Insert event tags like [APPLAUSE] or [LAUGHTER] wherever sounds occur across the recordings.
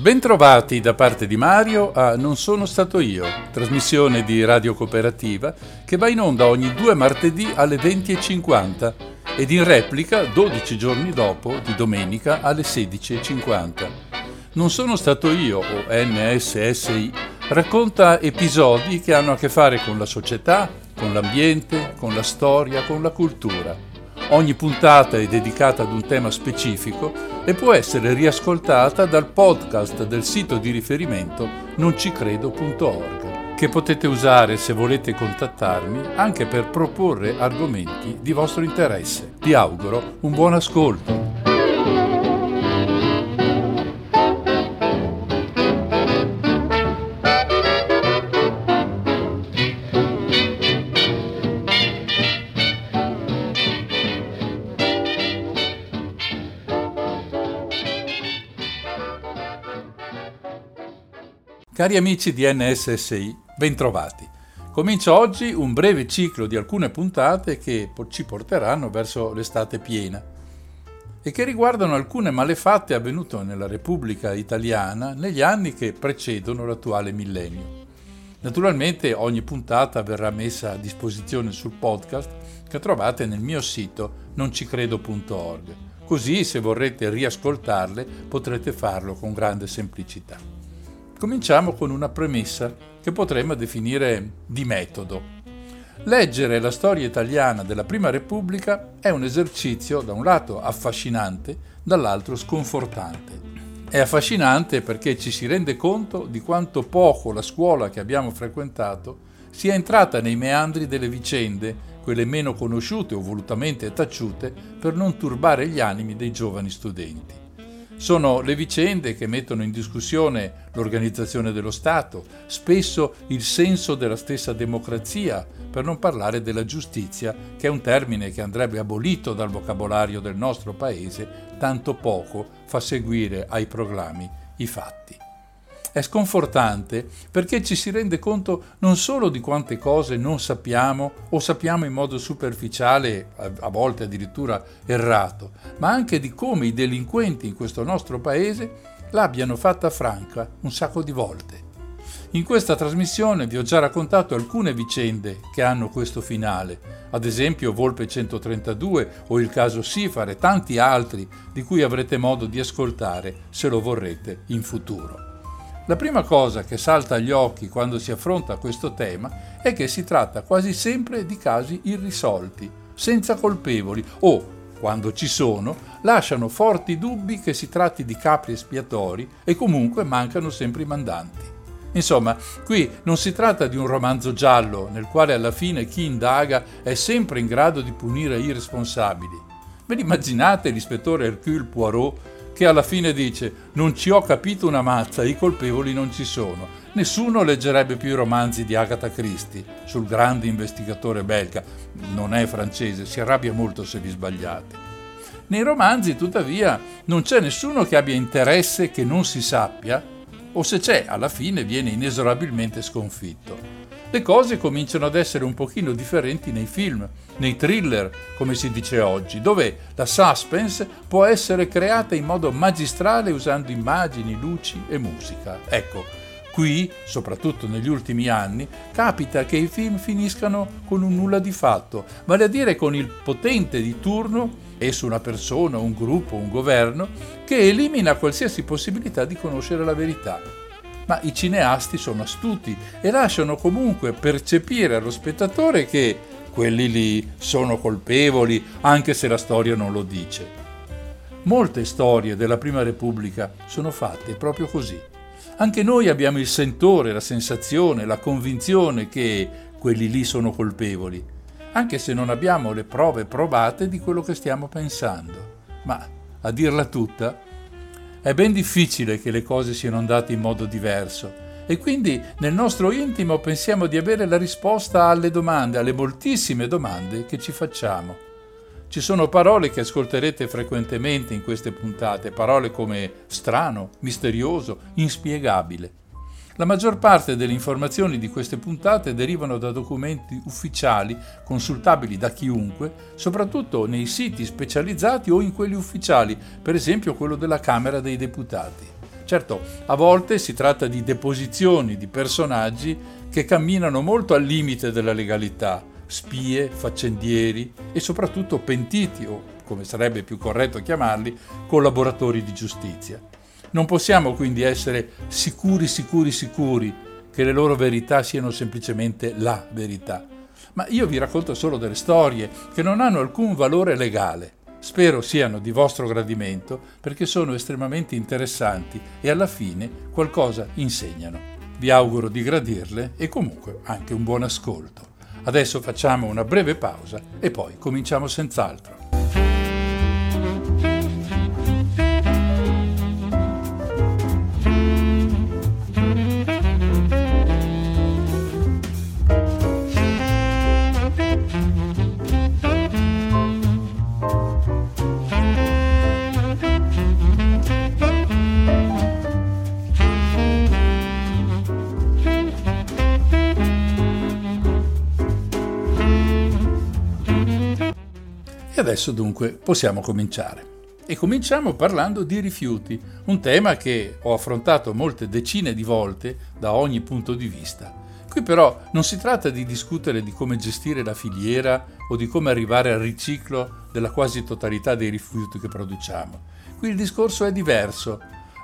Bentrovati da parte di Mario a Non sono stato io, trasmissione di Radio Cooperativa che va in onda ogni due martedì alle 20.50 ed in replica 12 giorni dopo di domenica alle 16.50. Non sono stato io o NSSI racconta episodi che hanno a che fare con la società, con l'ambiente, con la storia, con la cultura Ogni puntata è dedicata ad un tema specifico e può essere riascoltata dal podcast del sito di riferimento noncicredo.org, che potete usare se volete contattarmi anche per proporre argomenti di vostro interesse. Vi auguro un buon ascolto. Cari amici di NSSI, bentrovati. Comincia oggi un breve ciclo di alcune puntate che ci porteranno verso l'estate piena e che riguardano alcune malefatte avvenute nella Repubblica Italiana negli anni che precedono l'attuale millennio. Naturalmente ogni puntata verrà messa a disposizione sul podcast che trovate nel mio sito noncicredo.org, così se vorrete riascoltarle potrete farlo con grande semplicità. Cominciamo con una premessa che potremmo definire di metodo. Leggere la storia italiana della Prima Repubblica è un esercizio da un lato affascinante, dall'altro sconfortante. È affascinante perché ci si rende conto di quanto poco la scuola che abbiamo frequentato sia entrata nei meandri delle vicende, quelle meno conosciute o volutamente taciute, per non turbare gli animi dei giovani studenti. Sono le vicende che mettono in discussione l'organizzazione dello Stato, spesso il senso della stessa democrazia, per non parlare della giustizia, che è un termine che andrebbe abolito dal vocabolario del nostro Paese, tanto poco fa seguire ai proclami i fatti è sconfortante perché ci si rende conto non solo di quante cose non sappiamo o sappiamo in modo superficiale, a volte addirittura errato, ma anche di come i delinquenti in questo nostro paese l'abbiano fatta franca un sacco di volte. In questa trasmissione vi ho già raccontato alcune vicende che hanno questo finale, ad esempio Volpe 132 o il caso Sifar e tanti altri di cui avrete modo di ascoltare se lo vorrete in futuro. La prima cosa che salta agli occhi quando si affronta questo tema è che si tratta quasi sempre di casi irrisolti, senza colpevoli o, quando ci sono, lasciano forti dubbi che si tratti di capri espiatori e comunque mancano sempre i mandanti. Insomma, qui non si tratta di un romanzo giallo nel quale alla fine chi indaga è sempre in grado di punire i responsabili. Ve l'immaginate l'ispettore Hercule Poirot che alla fine dice non ci ho capito una mazza, i colpevoli non ci sono. Nessuno leggerebbe più i romanzi di Agatha Christie sul grande investigatore belga. Non è francese, si arrabbia molto se vi sbagliate. Nei romanzi, tuttavia, non c'è nessuno che abbia interesse che non si sappia, o se c'è, alla fine viene inesorabilmente sconfitto le cose cominciano ad essere un pochino differenti nei film, nei thriller, come si dice oggi, dove la suspense può essere creata in modo magistrale usando immagini, luci e musica. Ecco, qui, soprattutto negli ultimi anni, capita che i film finiscano con un nulla di fatto, vale a dire con il potente di turno esso una persona, un gruppo, un governo, che elimina qualsiasi possibilità di conoscere la verità ma i cineasti sono astuti e lasciano comunque percepire allo spettatore che quelli lì sono colpevoli anche se la storia non lo dice. Molte storie della Prima Repubblica sono fatte proprio così. Anche noi abbiamo il sentore, la sensazione, la convinzione che quelli lì sono colpevoli, anche se non abbiamo le prove provate di quello che stiamo pensando. Ma, a dirla tutta, è ben difficile che le cose siano andate in modo diverso e quindi nel nostro intimo pensiamo di avere la risposta alle domande, alle moltissime domande che ci facciamo. Ci sono parole che ascolterete frequentemente in queste puntate, parole come strano, misterioso, inspiegabile. La maggior parte delle informazioni di queste puntate derivano da documenti ufficiali consultabili da chiunque, soprattutto nei siti specializzati o in quelli ufficiali, per esempio quello della Camera dei Deputati. Certo, a volte si tratta di deposizioni di personaggi che camminano molto al limite della legalità, spie, faccendieri e soprattutto pentiti o, come sarebbe più corretto chiamarli, collaboratori di giustizia. Non possiamo quindi essere sicuri, sicuri, sicuri che le loro verità siano semplicemente la verità. Ma io vi racconto solo delle storie che non hanno alcun valore legale. Spero siano di vostro gradimento perché sono estremamente interessanti e alla fine qualcosa insegnano. Vi auguro di gradirle e comunque anche un buon ascolto. Adesso facciamo una breve pausa e poi cominciamo senz'altro. Adesso dunque possiamo cominciare. E cominciamo parlando di rifiuti, un tema che ho affrontato molte decine di volte da ogni punto di vista. Qui però non si tratta di discutere di come gestire la filiera o di come arrivare al riciclo della quasi totalità dei rifiuti che produciamo. Qui il discorso è diverso.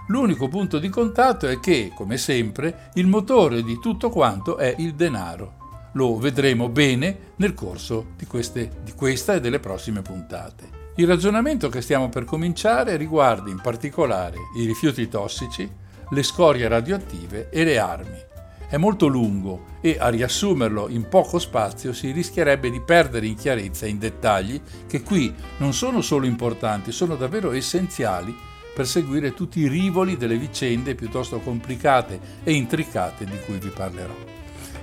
L'unico punto di contatto è che, come sempre, il motore di tutto quanto è il denaro lo vedremo bene nel corso di, queste, di questa e delle prossime puntate. Il ragionamento che stiamo per cominciare riguarda in particolare i rifiuti tossici, le scorie radioattive e le armi. È molto lungo e a riassumerlo in poco spazio si rischierebbe di perdere in chiarezza in dettagli che qui non sono solo importanti, sono davvero essenziali per seguire tutti i rivoli delle vicende piuttosto complicate e intricate di cui vi parlerò.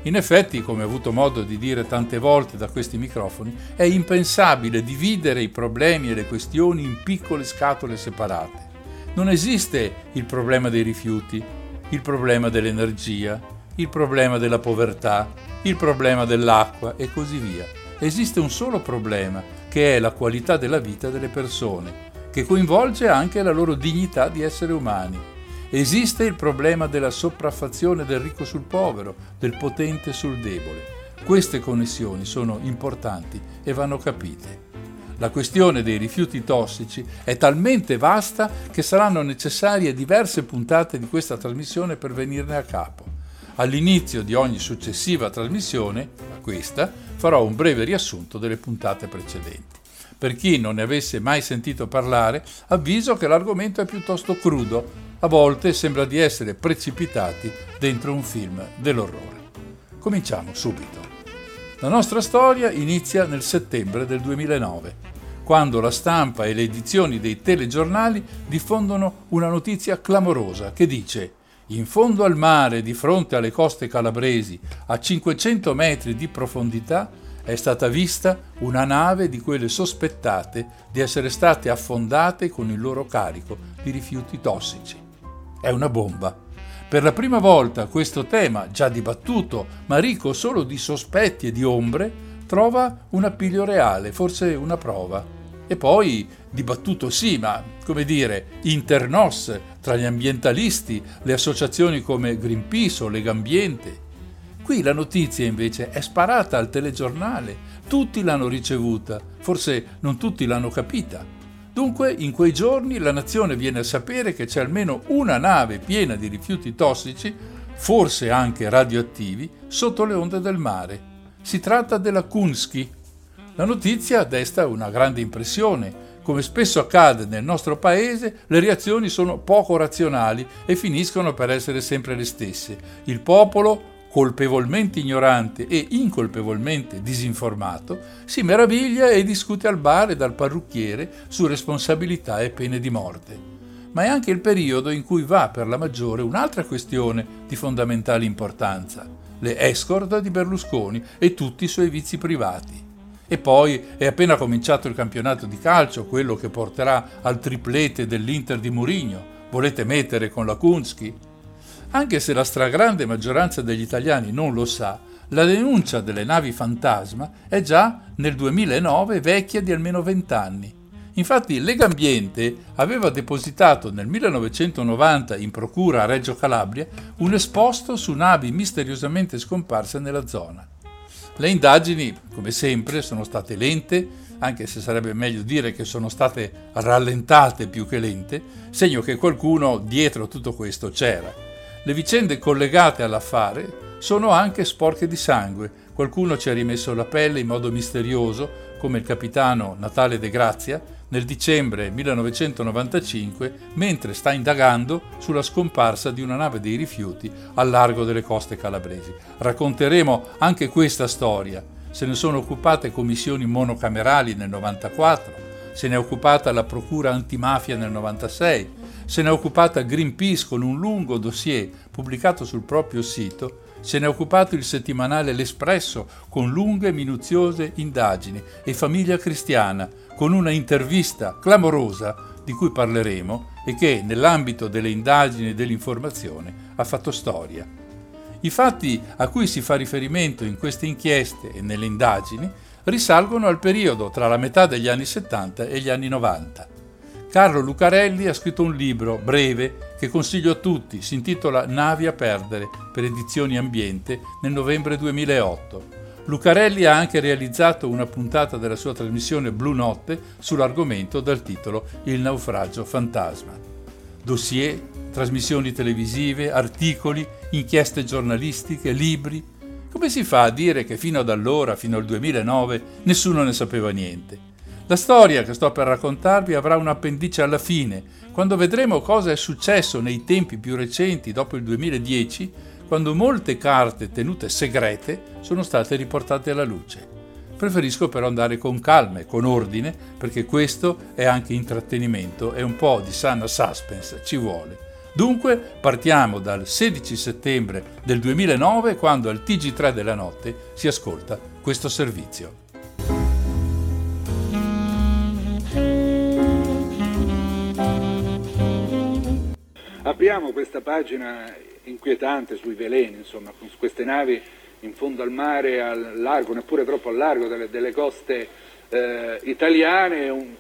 In effetti, come ho avuto modo di dire tante volte da questi microfoni, è impensabile dividere i problemi e le questioni in piccole scatole separate. Non esiste il problema dei rifiuti, il problema dell'energia, il problema della povertà, il problema dell'acqua e così via. Esiste un solo problema, che è la qualità della vita delle persone, che coinvolge anche la loro dignità di essere umani Esiste il problema della sopraffazione del ricco sul povero, del potente sul debole. Queste connessioni sono importanti e vanno capite. La questione dei rifiuti tossici è talmente vasta che saranno necessarie diverse puntate di questa trasmissione per venirne a capo. All'inizio di ogni successiva trasmissione, a questa, farò un breve riassunto delle puntate precedenti. Per chi non ne avesse mai sentito parlare, avviso che l'argomento è piuttosto crudo a volte sembra di essere precipitati dentro un film dell'orrore. Cominciamo subito. La nostra storia inizia nel settembre del 2009, quando la stampa e le edizioni dei telegiornali diffondono una notizia clamorosa che dice in fondo al mare, di fronte alle coste calabresi, a 500 metri di profondità, è stata vista una nave di quelle sospettate di essere state affondate con il loro carico di rifiuti tossici è una bomba. Per la prima volta questo tema, già dibattuto, ma ricco solo di sospetti e di ombre, trova un appiglio reale, forse una prova. E poi, dibattuto sì, ma come dire, internos tra gli ambientalisti, le associazioni come Greenpeace o Legambiente. Qui la notizia invece è sparata al telegiornale, tutti l'hanno ricevuta, forse non tutti l'hanno capita. Dunque, in quei giorni la nazione viene a sapere che c'è almeno una nave piena di rifiuti tossici, forse anche radioattivi, sotto le onde del mare. Si tratta della Kunsky. La notizia desta una grande impressione. Come spesso accade nel nostro paese, le reazioni sono poco razionali e finiscono per essere sempre le stesse. Il popolo colpevolmente ignorante e incolpevolmente disinformato, si meraviglia e discute al bar e dal parrucchiere su responsabilità e pene di morte. Ma è anche il periodo in cui va per la maggiore un'altra questione di fondamentale importanza, le escort di Berlusconi e tutti i suoi vizi privati. E poi è appena cominciato il campionato di calcio, quello che porterà al triplete dell'Inter di Murigno. Volete mettere con la Kunski? Anche se la stragrande maggioranza degli italiani non lo sa, la denuncia delle navi fantasma è già nel 2009 vecchia di almeno 20 anni. Infatti Legambiente aveva depositato nel 1990 in procura a Reggio Calabria un esposto su navi misteriosamente scomparse nella zona. Le indagini, come sempre, sono state lente, anche se sarebbe meglio dire che sono state rallentate più che lente, segno che qualcuno dietro tutto questo c'era. Le vicende collegate all'affare sono anche sporche di sangue. Qualcuno ci ha rimesso la pelle in modo misterioso, come il capitano Natale De Grazia, nel dicembre 1995 mentre sta indagando sulla scomparsa di una nave dei rifiuti al largo delle coste calabresi. Racconteremo anche questa storia. Se ne sono occupate commissioni monocamerali nel 94, se ne è occupata la Procura antimafia nel 96, se ne è occupata Greenpeace con un lungo dossier pubblicato sul proprio sito se ne è occupato il settimanale L'Espresso con lunghe e minuziose indagini e Famiglia Cristiana con una intervista clamorosa di cui parleremo e che nell'ambito delle indagini e dell'informazione ha fatto storia. I fatti a cui si fa riferimento in queste inchieste e nelle indagini risalgono al periodo tra la metà degli anni 70 e gli anni 90. Carlo Lucarelli ha scritto un libro breve che consiglio a tutti, si intitola Navi a perdere per Edizioni Ambiente nel novembre 2008. Lucarelli ha anche realizzato una puntata della sua trasmissione Blu Notte sull'argomento dal titolo Il naufragio fantasma. Dossier, trasmissioni televisive, articoli, inchieste giornalistiche, libri. Come si fa a dire che fino ad allora, fino al 2009, nessuno ne sapeva niente? La storia che sto per raccontarvi avrà un appendice alla fine, quando vedremo cosa è successo nei tempi più recenti, dopo il 2010, quando molte carte tenute segrete sono state riportate alla luce. Preferisco però andare con calma e con ordine, perché questo è anche intrattenimento e un po' di sana suspense ci vuole. Dunque partiamo dal 16 settembre del 2009 quando al TG3 della notte si ascolta questo servizio. Apriamo questa pagina inquietante sui veleni, insomma, con queste navi in fondo al mare, al largo, neppure troppo al largo delle, delle coste eh, italiane, un,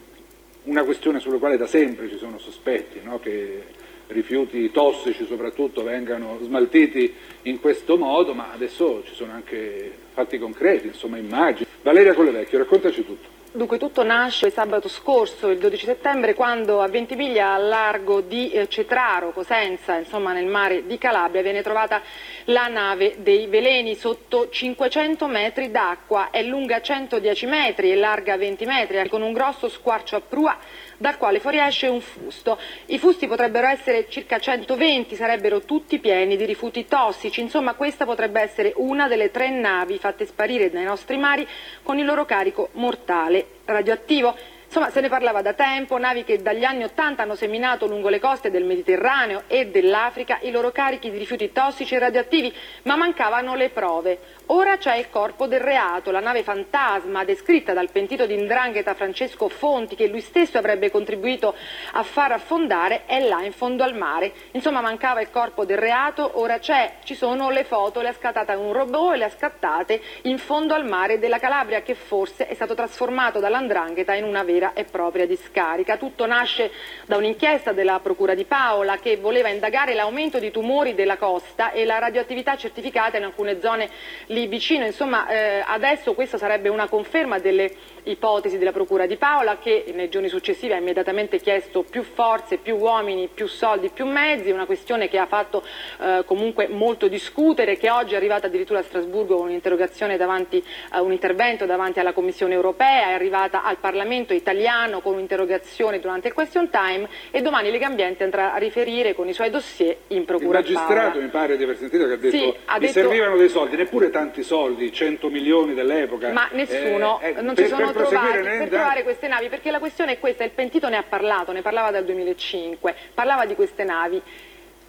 una questione sulla quale da sempre ci sono sospetti, no? che rifiuti tossici soprattutto vengano smaltiti in questo modo, ma adesso ci sono anche fatti concreti, insomma immagini. Valeria Collevecchio, raccontaci tutto. Dunque tutto nasce sabato scorso, il 12 settembre, quando a Ventimiglia, al largo di eh, Cetraro, Cosenza, insomma nel mare di Calabria, viene trovata la nave dei veleni sotto 500 metri d'acqua, è lunga 110 metri e larga 20 metri, con un grosso squarcio a prua dal quale fuoriesce un fusto. I fusti potrebbero essere circa 120, sarebbero tutti pieni di rifiuti tossici, insomma questa potrebbe essere una delle tre navi fatte sparire nei nostri mari con il loro carico mortale radioattivo. Insomma, se ne parlava da tempo, navi che dagli anni Ottanta hanno seminato lungo le coste del Mediterraneo e dell'Africa i loro carichi di rifiuti tossici e radioattivi, ma mancavano le prove. Ora c'è il corpo del reato, la nave fantasma descritta dal pentito di Ndrangheta Francesco Fonti, che lui stesso avrebbe contribuito a far affondare, è là in fondo al mare. Insomma, mancava il corpo del reato, ora c'è, ci sono le foto, le ha scattate un robot e le ha scattate in fondo al mare della Calabria, che forse è stato trasformato dall'Andrangheta in una vera vera e propria discarica. Tutto nasce da un'inchiesta della Procura di Paola che voleva indagare l'aumento di tumori della costa e la radioattività certificata in alcune zone lì vicino. Insomma, eh, adesso questa sarebbe una conferma delle ipotesi della Procura di Paola che nei giorni successivi ha immediatamente chiesto più forze, più uomini, più soldi, più mezzi, una questione che ha fatto eh, comunque molto discutere, che oggi è arrivata addirittura a Strasburgo con un'interrogazione davanti, uh, un intervento davanti alla Commissione europea, è arrivata al Parlamento italiano con un'interrogazione durante il question time e domani Lega Ambiente andrà a riferire con i suoi dossier in Procura Il magistrato mi pare di aver sentito che ha detto sì, ha mi detto... servivano dei soldi, neppure tanti soldi, 100 milioni dell'epoca. Ma nessuno, eh, eh, non ci sono trovati per trovare queste navi, perché la questione è questa, il pentito ne ha parlato, ne parlava dal 2005, parlava di queste navi,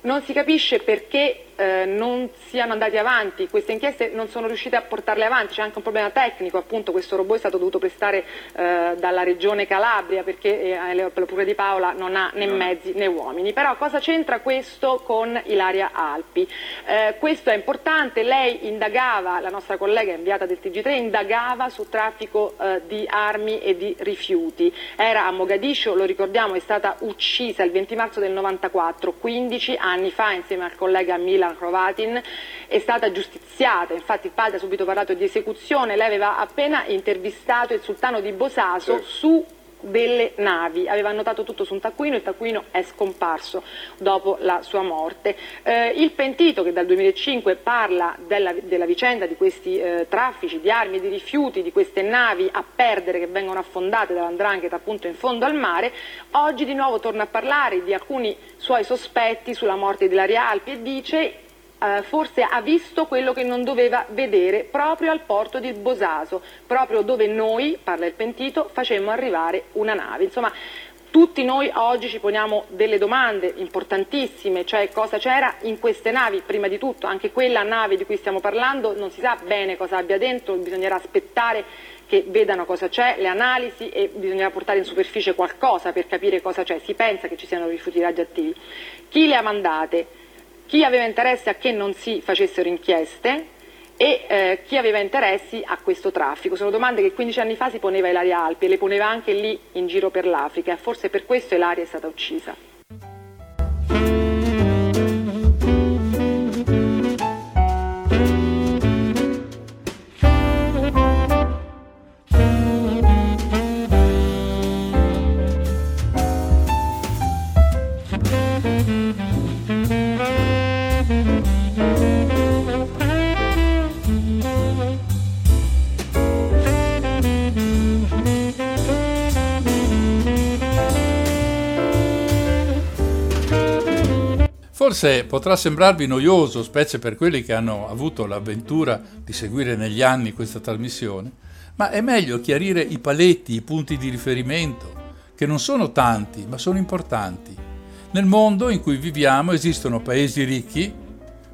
non si capisce perché eh, non siano andati avanti, queste inchieste non sono riuscite a portarle avanti, c'è anche un problema tecnico, appunto questo robot è stato dovuto prestare eh, dalla regione Calabria perché eh, la Procura di Paola non ha né mezzi né uomini. Però cosa c'entra questo con Ilaria Alpi? Eh, questo è importante, lei indagava, la nostra collega inviata del TG3, indagava su traffico eh, di armi e di rifiuti. Era a Mogadiscio, lo ricordiamo, è stata uccisa il 20 marzo del 94, 15 anni fa insieme al collega Milan Crovatin, è stata giustiziata, infatti il padre ha subito parlato di esecuzione, lei aveva appena intervistato il sultano di Bosaso su delle navi, aveva annotato tutto su un taccuino, il taccuino è scomparso dopo la sua morte. Eh, il pentito che dal 2005 parla della, della vicenda di questi eh, traffici di armi e di rifiuti, di queste navi a perdere che vengono affondate dall'andrangheta appunto in fondo al mare, oggi di nuovo torna a parlare di alcuni suoi sospetti sulla morte di Laria Alpi e dice eh, forse ha visto quello che non doveva vedere proprio al porto di Bosaso, proprio dove noi, parla il pentito, facemmo arrivare una nave. Insomma, tutti noi oggi ci poniamo delle domande importantissime, cioè cosa c'era in queste navi, prima di tutto, anche quella nave di cui stiamo parlando non si sa bene cosa abbia dentro, bisognerà aspettare che vedano cosa c'è, le analisi e bisognerà portare in superficie qualcosa per capire cosa c'è, si pensa che ci siano rifiuti radioattivi. Chi le ha mandate? Chi aveva interesse a che non si facessero inchieste e eh, chi aveva interessi a questo traffico. Sono domande che 15 anni fa si poneva Ilaria Alpi e le poneva anche lì in giro per l'Africa forse per questo Ilaria è stata uccisa. Forse potrà sembrarvi noioso, specie per quelli che hanno avuto l'avventura di seguire negli anni questa trasmissione, ma è meglio chiarire i paletti, i punti di riferimento, che non sono tanti, ma sono importanti. Nel mondo in cui viviamo esistono paesi ricchi,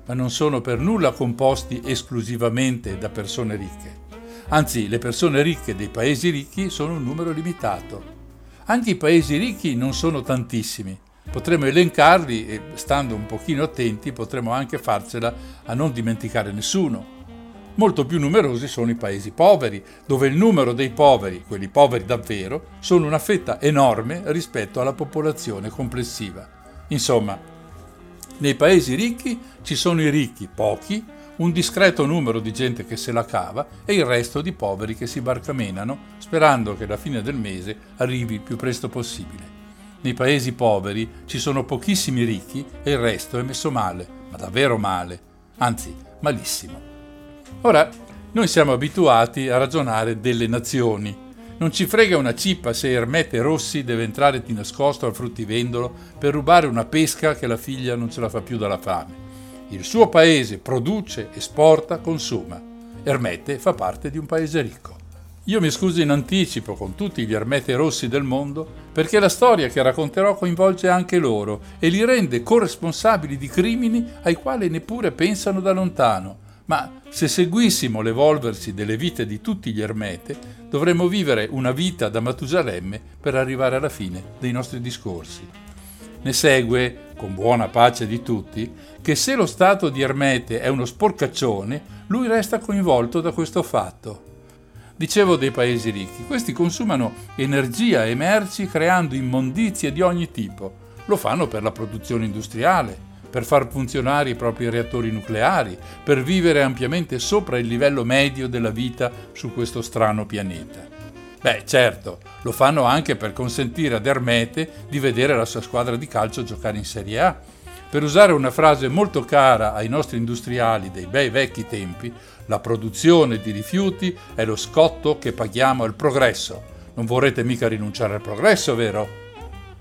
ma non sono per nulla composti esclusivamente da persone ricche. Anzi, le persone ricche dei paesi ricchi sono un numero limitato. Anche i paesi ricchi non sono tantissimi, Potremmo elencarli e stando un pochino attenti potremmo anche farcela a non dimenticare nessuno. Molto più numerosi sono i paesi poveri, dove il numero dei poveri, quelli poveri davvero, sono una fetta enorme rispetto alla popolazione complessiva. Insomma, nei paesi ricchi ci sono i ricchi, pochi, un discreto numero di gente che se la cava e il resto di poveri che si barcamenano sperando che la fine del mese arrivi il più presto possibile. Nei paesi poveri ci sono pochissimi ricchi e il resto è messo male, ma davvero male, anzi malissimo. Ora, noi siamo abituati a ragionare delle nazioni. Non ci frega una cippa se Ermete Rossi deve entrare di nascosto al fruttivendolo per rubare una pesca che la figlia non ce la fa più dalla fame. Il suo paese produce, esporta, consuma. Ermete fa parte di un paese ricco. Io mi scuso in anticipo con tutti gli ermete rossi del mondo perché la storia che racconterò coinvolge anche loro e li rende corresponsabili di crimini ai quali neppure pensano da lontano. Ma se seguissimo l'evolversi delle vite di tutti gli ermete, dovremmo vivere una vita da Matusalemme per arrivare alla fine dei nostri discorsi. Ne segue, con buona pace di tutti, che se lo stato di Ermete è uno sporcaccione, lui resta coinvolto da questo fatto Dicevo dei paesi ricchi, questi consumano energia e merci creando immondizie di ogni tipo. Lo fanno per la produzione industriale, per far funzionare i propri reattori nucleari, per vivere ampiamente sopra il livello medio della vita su questo strano pianeta. Beh, certo, lo fanno anche per consentire ad Ermete di vedere la sua squadra di calcio giocare in Serie A. Per usare una frase molto cara ai nostri industriali dei bei vecchi tempi, la produzione di rifiuti è lo scotto che paghiamo al progresso. Non vorrete mica rinunciare al progresso, vero?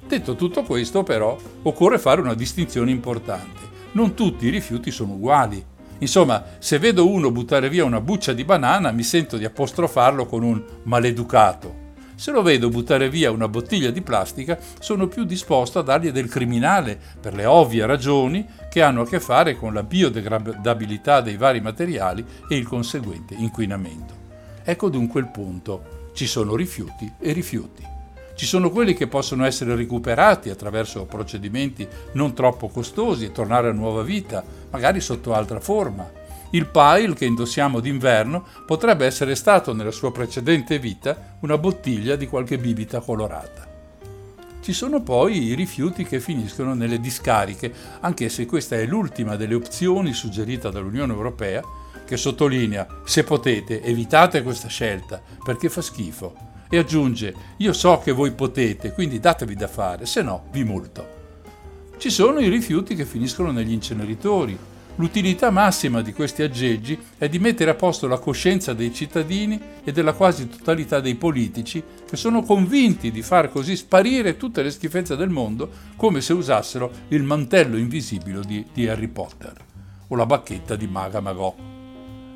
Detto tutto questo, però, occorre fare una distinzione importante. Non tutti i rifiuti sono uguali. Insomma, se vedo uno buttare via una buccia di banana, mi sento di apostrofarlo con un maleducato. Se lo vedo buttare via una bottiglia di plastica, sono più disposto a dargli del criminale per le ovvie ragioni che hanno a che fare con la biodegradabilità dei vari materiali e il conseguente inquinamento. Ecco dunque il punto. Ci sono rifiuti e rifiuti. Ci sono quelli che possono essere recuperati attraverso procedimenti non troppo costosi e tornare a nuova vita, magari sotto altra forma. Il pile che indossiamo d'inverno potrebbe essere stato nella sua precedente vita una bottiglia di qualche bibita colorata. Ci sono poi i rifiuti che finiscono nelle discariche, anche se questa è l'ultima delle opzioni suggerita dall'Unione Europea, che sottolinea, se potete, evitate questa scelta, perché fa schifo. E aggiunge, io so che voi potete, quindi datevi da fare, se no vi multo. Ci sono i rifiuti che finiscono negli inceneritori, L'utilità massima di questi aggeggi è di mettere a posto la coscienza dei cittadini e della quasi totalità dei politici che sono convinti di far così sparire tutte le schifezze del mondo come se usassero il mantello invisibile di, di Harry Potter o la bacchetta di Maga Magò.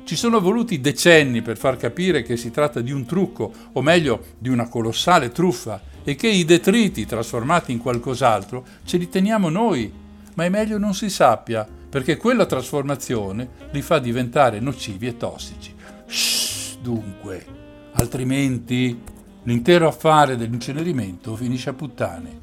Ci sono voluti decenni per far capire che si tratta di un trucco, o meglio di una colossale truffa, e che i detriti trasformati in qualcos'altro ce li teniamo noi, ma è meglio non si sappia perché quella trasformazione li fa diventare nocivi e tossici. Shh, dunque, altrimenti l'intero affare dell'incenerimento finisce a puttane.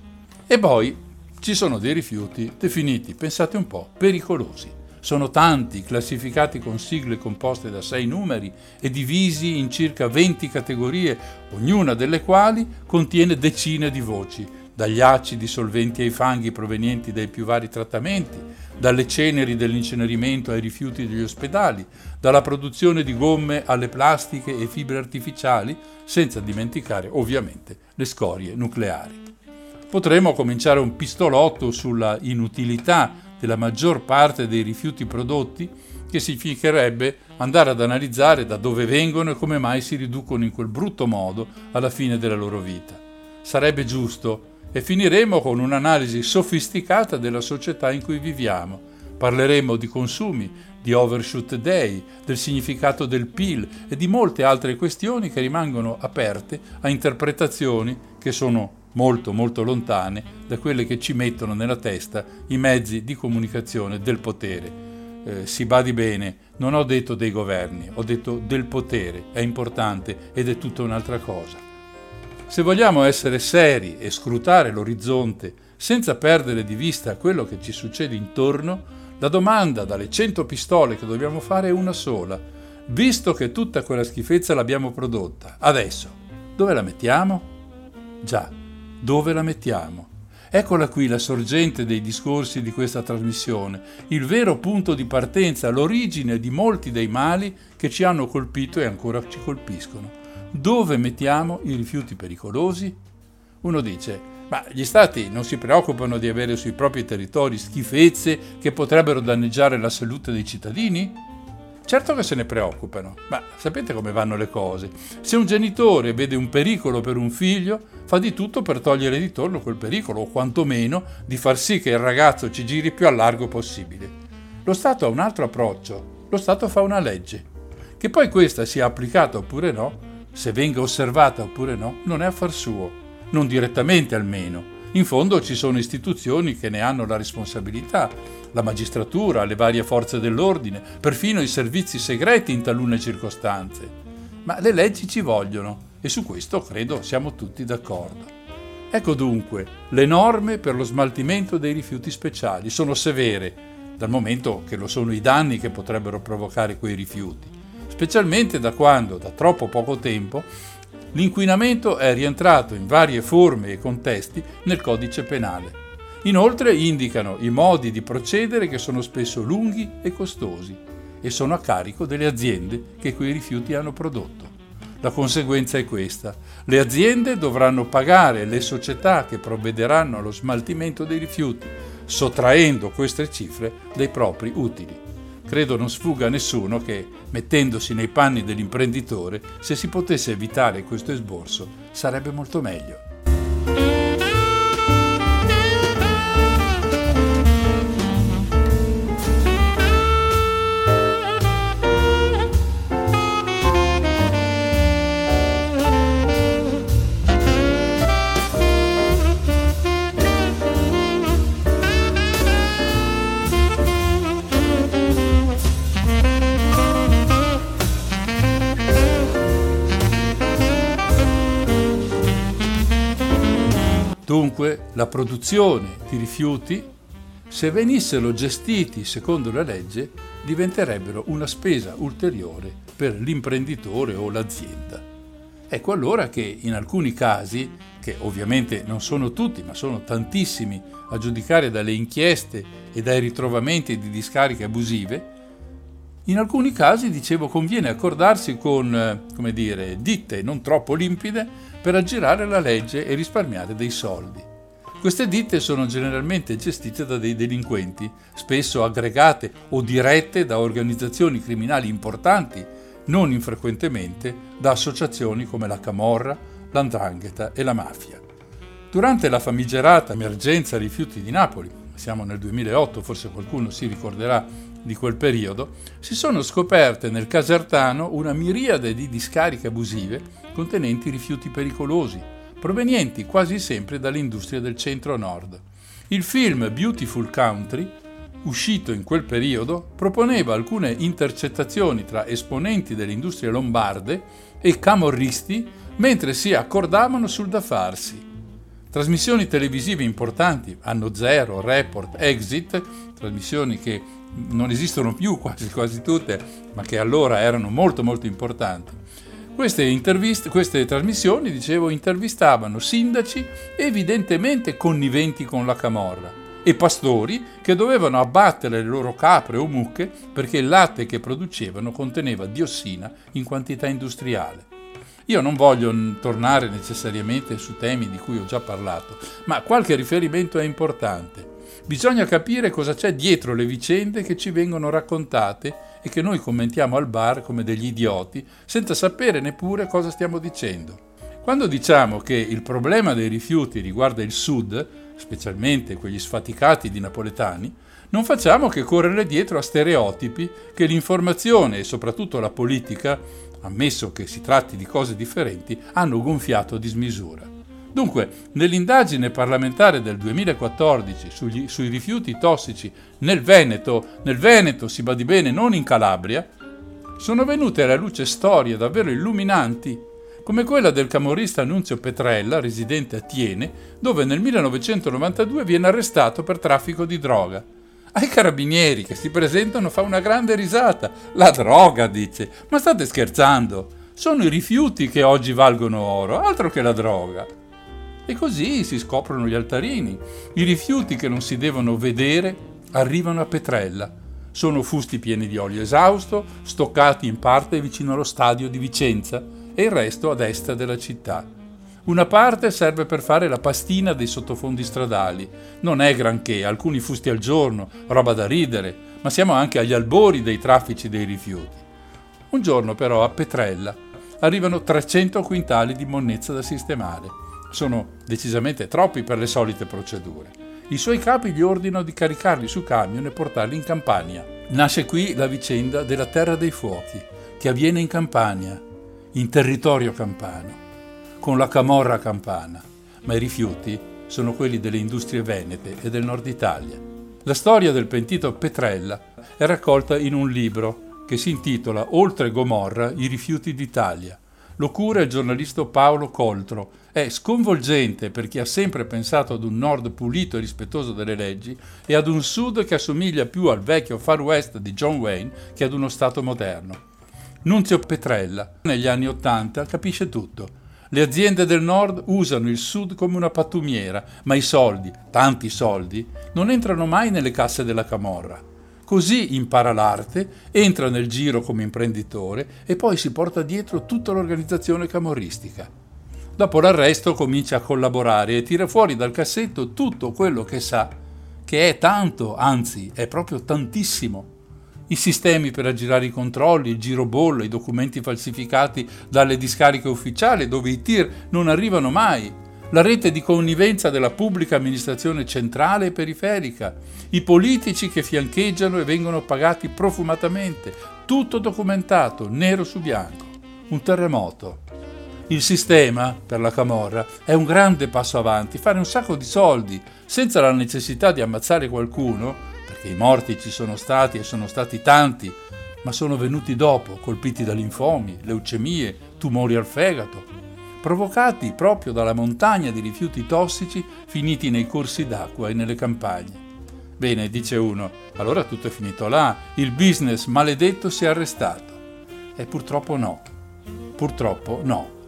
E poi ci sono dei rifiuti definiti, pensate un po', pericolosi. Sono tanti, classificati con sigle composte da sei numeri e divisi in circa 20 categorie, ognuna delle quali contiene decine di voci, dagli acidi solventi ai fanghi provenienti dai più vari trattamenti, dalle ceneri dell'incenerimento ai rifiuti degli ospedali, dalla produzione di gomme alle plastiche e fibre artificiali, senza dimenticare ovviamente le scorie nucleari. Potremmo cominciare un pistolotto sulla inutilità della maggior parte dei rifiuti prodotti, che significherebbe andare ad analizzare da dove vengono e come mai si riducono in quel brutto modo alla fine della loro vita. Sarebbe giusto e finiremo con un'analisi sofisticata della società in cui viviamo. Parleremo di consumi, di overshoot day, del significato del PIL e di molte altre questioni che rimangono aperte a interpretazioni che sono molto molto lontane da quelle che ci mettono nella testa i mezzi di comunicazione del potere. Eh, si badi bene, non ho detto dei governi, ho detto del potere, è importante ed è tutta un'altra cosa. Se vogliamo essere seri e scrutare l'orizzonte senza perdere di vista quello che ci succede intorno, la domanda dalle cento pistole che dobbiamo fare è una sola. Visto che tutta quella schifezza l'abbiamo prodotta, adesso dove la mettiamo? Già, dove la mettiamo? Eccola qui la sorgente dei discorsi di questa trasmissione, il vero punto di partenza, l'origine di molti dei mali che ci hanno colpito e ancora ci colpiscono. Dove mettiamo i rifiuti pericolosi? Uno dice, ma gli stati non si preoccupano di avere sui propri territori schifezze che potrebbero danneggiare la salute dei cittadini? Certo che se ne preoccupano, ma sapete come vanno le cose? Se un genitore vede un pericolo per un figlio, fa di tutto per togliere di torno quel pericolo, o quantomeno di far sì che il ragazzo ci giri più a largo possibile. Lo Stato ha un altro approccio, lo Stato fa una legge. Che poi questa sia applicata oppure no, se venga osservata oppure no, non è affar suo, non direttamente almeno. In fondo ci sono istituzioni che ne hanno la responsabilità, la magistratura, le varie forze dell'ordine, perfino i servizi segreti in talune circostanze. Ma le leggi ci vogliono e su questo credo siamo tutti d'accordo. Ecco dunque, le norme per lo smaltimento dei rifiuti speciali sono severe, dal momento che lo sono i danni che potrebbero provocare quei rifiuti specialmente da quando, da troppo poco tempo, l'inquinamento è rientrato in varie forme e contesti nel codice penale. Inoltre indicano i modi di procedere che sono spesso lunghi e costosi e sono a carico delle aziende che quei rifiuti hanno prodotto. La conseguenza è questa. Le aziende dovranno pagare le società che provvederanno allo smaltimento dei rifiuti, sottraendo queste cifre dai propri utili. Credo non sfugga a nessuno che, mettendosi nei panni dell'imprenditore, se si potesse evitare questo esborso, sarebbe molto meglio. Dunque la produzione di rifiuti, se venissero gestiti secondo la legge, diventerebbero una spesa ulteriore per l'imprenditore o l'azienda. Ecco allora che in alcuni casi, che ovviamente non sono tutti, ma sono tantissimi a giudicare dalle inchieste e dai ritrovamenti di discariche abusive, in alcuni casi, dicevo, conviene accordarsi con, eh, come dire, ditte non troppo limpide per aggirare la legge e risparmiare dei soldi. Queste ditte sono generalmente gestite da dei delinquenti, spesso aggregate o dirette da organizzazioni criminali importanti, non infrequentemente da associazioni come la Camorra, l'Andrangheta e la mafia. Durante la famigerata emergenza rifiuti di Napoli, siamo nel 2008, forse qualcuno si ricorderà di quel periodo, si sono scoperte nel Casertano una miriade di discariche abusive contenenti rifiuti pericolosi, provenienti quasi sempre dall'industria del centro-nord. Il film Beautiful Country, uscito in quel periodo, proponeva alcune intercettazioni tra esponenti delle industrie lombarde e camorristi mentre si accordavano sul da farsi. Trasmissioni televisive importanti, Anno Zero, Report, Exit, trasmissioni che non esistono più [LAUGHS] quasi, quasi tutte, ma che allora erano molto molto importanti. Queste, queste trasmissioni, dicevo, intervistavano sindaci evidentemente conniventi con la camorra e pastori che dovevano abbattere le loro capre o mucche perché il latte che producevano conteneva diossina in quantità industriale. Io non voglio tornare necessariamente su temi di cui ho già parlato, ma qualche riferimento è importante. Bisogna capire cosa c'è dietro le vicende che ci vengono raccontate e che noi commentiamo al bar come degli idioti, senza sapere neppure cosa stiamo dicendo. Quando diciamo che il problema dei rifiuti riguarda il sud, specialmente quegli sfaticati di napoletani, non facciamo che correre dietro a stereotipi che l'informazione e soprattutto la politica, ammesso che si tratti di cose differenti, hanno gonfiato a dismisura. Dunque, nell'indagine parlamentare del 2014 sugli, sui rifiuti tossici nel Veneto, nel Veneto si badi bene, non in Calabria, sono venute alla luce storie davvero illuminanti, come quella del camorrista Annunzio Petrella, residente a Tiene, dove nel 1992 viene arrestato per traffico di droga. Ai carabinieri che si presentano fa una grande risata. La droga, dice. Ma state scherzando? Sono i rifiuti che oggi valgono oro, altro che la droga. E così si scoprono gli altarini. I rifiuti che non si devono vedere arrivano a Petrella. Sono fusti pieni di olio esausto, stoccati in parte vicino allo stadio di Vicenza e il resto a destra della città. Una parte serve per fare la pastina dei sottofondi stradali. Non è granché, alcuni fusti al giorno, roba da ridere, ma siamo anche agli albori dei traffici dei rifiuti. Un giorno però a Petrella arrivano 300 quintali di monnezza da sistemare sono decisamente troppi per le solite procedure. I suoi capi gli ordinano di caricarli su camion e portarli in Campania. Nasce qui la vicenda della Terra dei Fuochi, che avviene in Campania, in territorio campano, con la camorra campana, ma i rifiuti sono quelli delle industrie venete e del nord Italia. La storia del pentito Petrella è raccolta in un libro che si intitola Oltre Gomorra, i rifiuti d'Italia. Lo cura il giornalista Paolo Coltro è sconvolgente per chi ha sempre pensato ad un nord pulito e rispettoso delle leggi e ad un sud che assomiglia più al vecchio Far West di John Wayne che ad uno Stato moderno. Nunzio Petrella, negli anni Ottanta, capisce tutto. Le aziende del nord usano il sud come una pattumiera, ma i soldi, tanti soldi, non entrano mai nelle casse della camorra. Così impara l'arte, entra nel giro come imprenditore e poi si porta dietro tutta l'organizzazione camorristica. Dopo l'arresto comincia a collaborare e tira fuori dal cassetto tutto quello che sa, che è tanto, anzi è proprio tantissimo. I sistemi per aggirare i controlli, il girobollo, i documenti falsificati dalle discariche ufficiali dove i tir non arrivano mai, la rete di connivenza della pubblica amministrazione centrale e periferica, i politici che fiancheggiano e vengono pagati profumatamente, tutto documentato, nero su bianco. Un terremoto. Il sistema, per la Camorra, è un grande passo avanti, fare un sacco di soldi, senza la necessità di ammazzare qualcuno, perché i morti ci sono stati e sono stati tanti, ma sono venuti dopo, colpiti da linfomi, leucemie, tumori al fegato. Provocati proprio dalla montagna di rifiuti tossici finiti nei corsi d'acqua e nelle campagne. Bene, dice uno, allora tutto è finito là, il business maledetto si è arrestato. E purtroppo no, purtroppo no.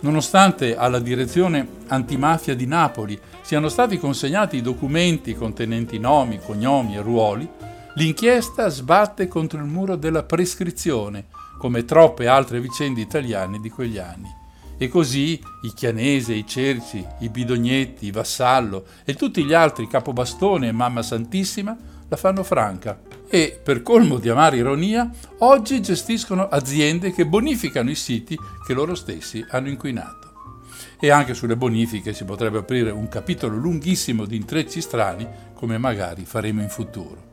Nonostante alla direzione antimafia di Napoli siano stati consegnati i documenti contenenti nomi, cognomi e ruoli, l'inchiesta sbatte contro il muro della prescrizione, come troppe altre vicende italiane di quegli anni. E così i Chianese, i Cerci, i Bidognetti, i Vassallo e tutti gli altri Capobastone e Mamma Santissima la fanno franca. E, per colmo di amara ironia, oggi gestiscono aziende che bonificano i siti che loro stessi hanno inquinato. E anche sulle bonifiche si potrebbe aprire un capitolo lunghissimo di intrecci strani, come magari faremo in futuro.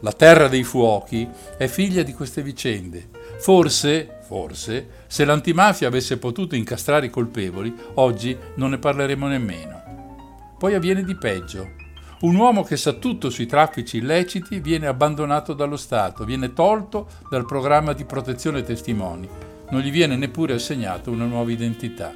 La terra dei fuochi è figlia di queste vicende. Forse, forse, se l'antimafia avesse potuto incastrare i colpevoli, oggi non ne parleremo nemmeno. Poi avviene di peggio. Un uomo che sa tutto sui traffici illeciti viene abbandonato dallo Stato, viene tolto dal programma di protezione testimoni, non gli viene neppure assegnato una nuova identità.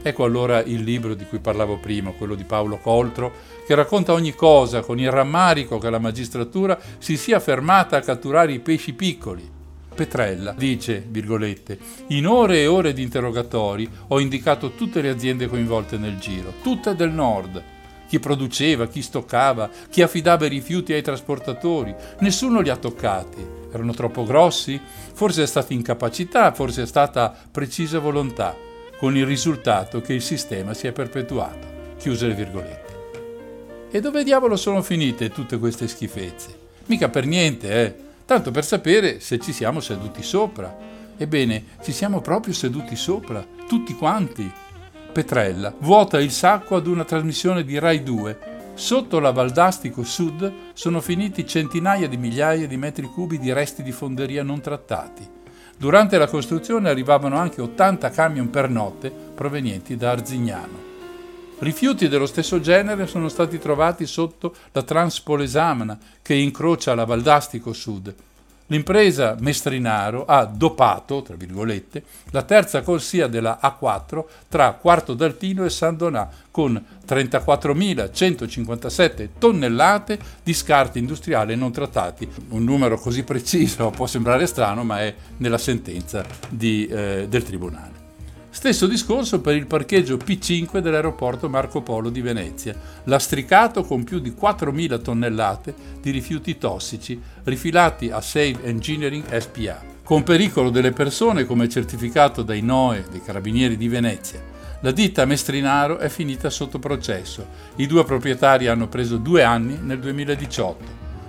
Ecco allora il libro di cui parlavo prima, quello di Paolo Coltro, che racconta ogni cosa con il rammarico che la magistratura si sia fermata a catturare i pesci piccoli. Petrella dice, virgolette, in ore e ore di interrogatori ho indicato tutte le aziende coinvolte nel giro, tutte del nord, chi produceva, chi stoccava, chi affidava i rifiuti ai trasportatori. Nessuno li ha toccati. Erano troppo grossi? Forse è stata incapacità, forse è stata precisa volontà con il risultato che il sistema si è perpetuato. Chiuse le virgolette. E dove diavolo sono finite tutte queste schifezze? Mica per niente, eh? Tanto per sapere se ci siamo seduti sopra. Ebbene, ci siamo proprio seduti sopra, tutti quanti. Petrella vuota il sacco ad una trasmissione di Rai 2. Sotto la Valdastico Sud sono finiti centinaia di migliaia di metri cubi di resti di fonderia non trattati. Durante la costruzione arrivavano anche 80 camion per notte provenienti da Arzignano. Rifiuti dello stesso genere sono stati trovati sotto la Transpolesana che incrocia la Valdastico Sud L'impresa Mestrinaro ha dopato, tra virgolette, la terza corsia della A4 tra Quarto d'Altino e San Donà con 34.157 tonnellate di scarti industriali non trattati. Un numero così preciso [LAUGHS] può sembrare strano, ma è nella sentenza di, eh, del Tribunale. Stesso discorso per il parcheggio P5 dell'aeroporto Marco Polo di Venezia, lastricato con più di 4.000 tonnellate di rifiuti tossici rifilati a Save Engineering SPA, con pericolo delle persone come certificato dai NOE dei Carabinieri di Venezia. La ditta Mestrinaro è finita sotto processo. I due proprietari hanno preso due anni nel 2018.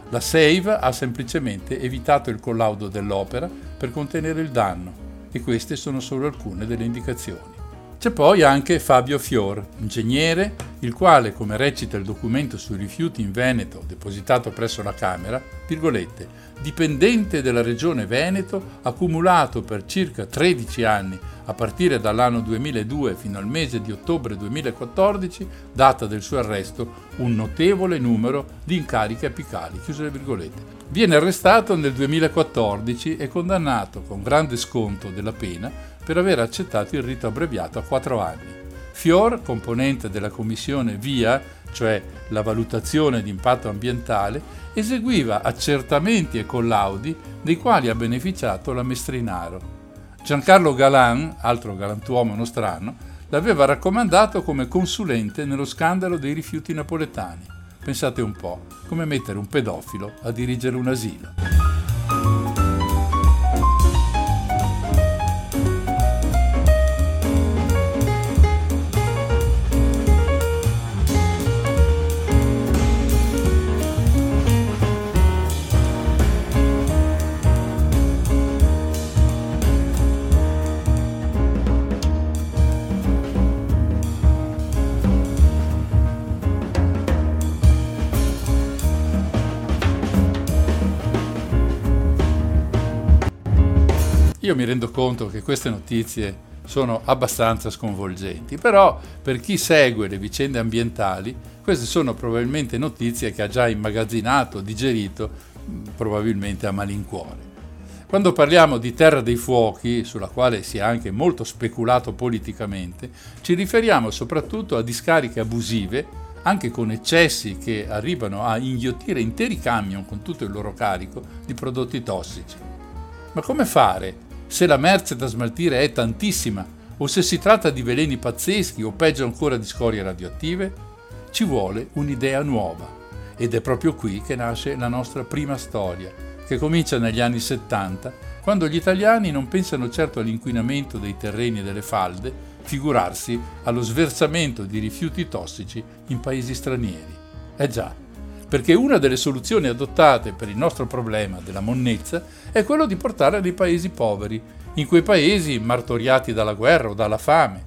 La Save ha semplicemente evitato il collaudo dell'opera per contenere il danno e queste sono solo alcune delle indicazioni. C'è poi anche Fabio Fior, ingegnere, il quale, come recita il documento sui rifiuti in Veneto depositato presso la Camera, virgolette, dipendente della Regione Veneto, accumulato per circa 13 anni a partire dall'anno 2002 fino al mese di ottobre 2014, data del suo arresto, un notevole numero di incarichi apicali. Chiuse le virgolette. Viene arrestato nel 2014 e condannato con grande sconto della pena per aver accettato il rito abbreviato a quattro anni. Fior, componente della commissione VIA, cioè la valutazione di impatto ambientale, eseguiva accertamenti e collaudi dei quali ha beneficiato la Mestrinaro. Giancarlo Galan, altro galantuomo nostrano, l'aveva raccomandato come consulente nello scandalo dei rifiuti napoletani. Pensate un po', come mettere un pedofilo a dirigere un asilo. Io mi rendo conto che queste notizie sono abbastanza sconvolgenti, però per chi segue le vicende ambientali queste sono probabilmente notizie che ha già immagazzinato, digerito, probabilmente a malincuore. Quando parliamo di terra dei fuochi, sulla quale si è anche molto speculato politicamente, ci riferiamo soprattutto a discariche abusive, anche con eccessi che arrivano a inghiottire interi camion con tutto il loro carico di prodotti tossici. Ma come fare se la merce da smaltire è tantissima o se si tratta di veleni pazzeschi o peggio ancora di scorie radioattive? Ci vuole un'idea nuova ed è proprio qui che nasce la nostra prima storia che comincia negli anni 70, quando gli italiani non pensano certo all'inquinamento dei terreni e delle falde, figurarsi allo sversamento di rifiuti tossici in paesi stranieri. Eh già, perché una delle soluzioni adottate per il nostro problema della monnezza è quello di portarla nei paesi poveri, in quei paesi martoriati dalla guerra o dalla fame.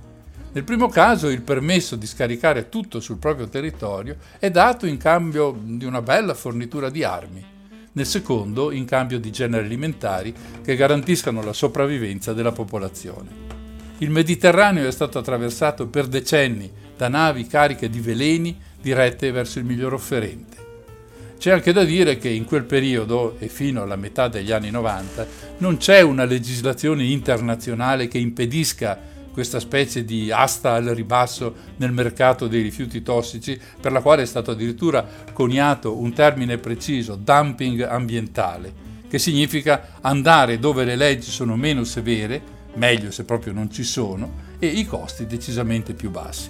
Nel primo caso il permesso di scaricare tutto sul proprio territorio è dato in cambio di una bella fornitura di armi nel secondo in cambio di generi alimentari che garantiscano la sopravvivenza della popolazione. Il Mediterraneo è stato attraversato per decenni da navi cariche di veleni dirette verso il miglior offerente. C'è anche da dire che in quel periodo, e fino alla metà degli anni 90, non c'è una legislazione internazionale che impedisca questa specie di asta al ribasso nel mercato dei rifiuti tossici, per la quale è stato addirittura coniato un termine preciso, dumping ambientale, che significa andare dove le leggi sono meno severe, meglio se proprio non ci sono, e i costi decisamente più bassi.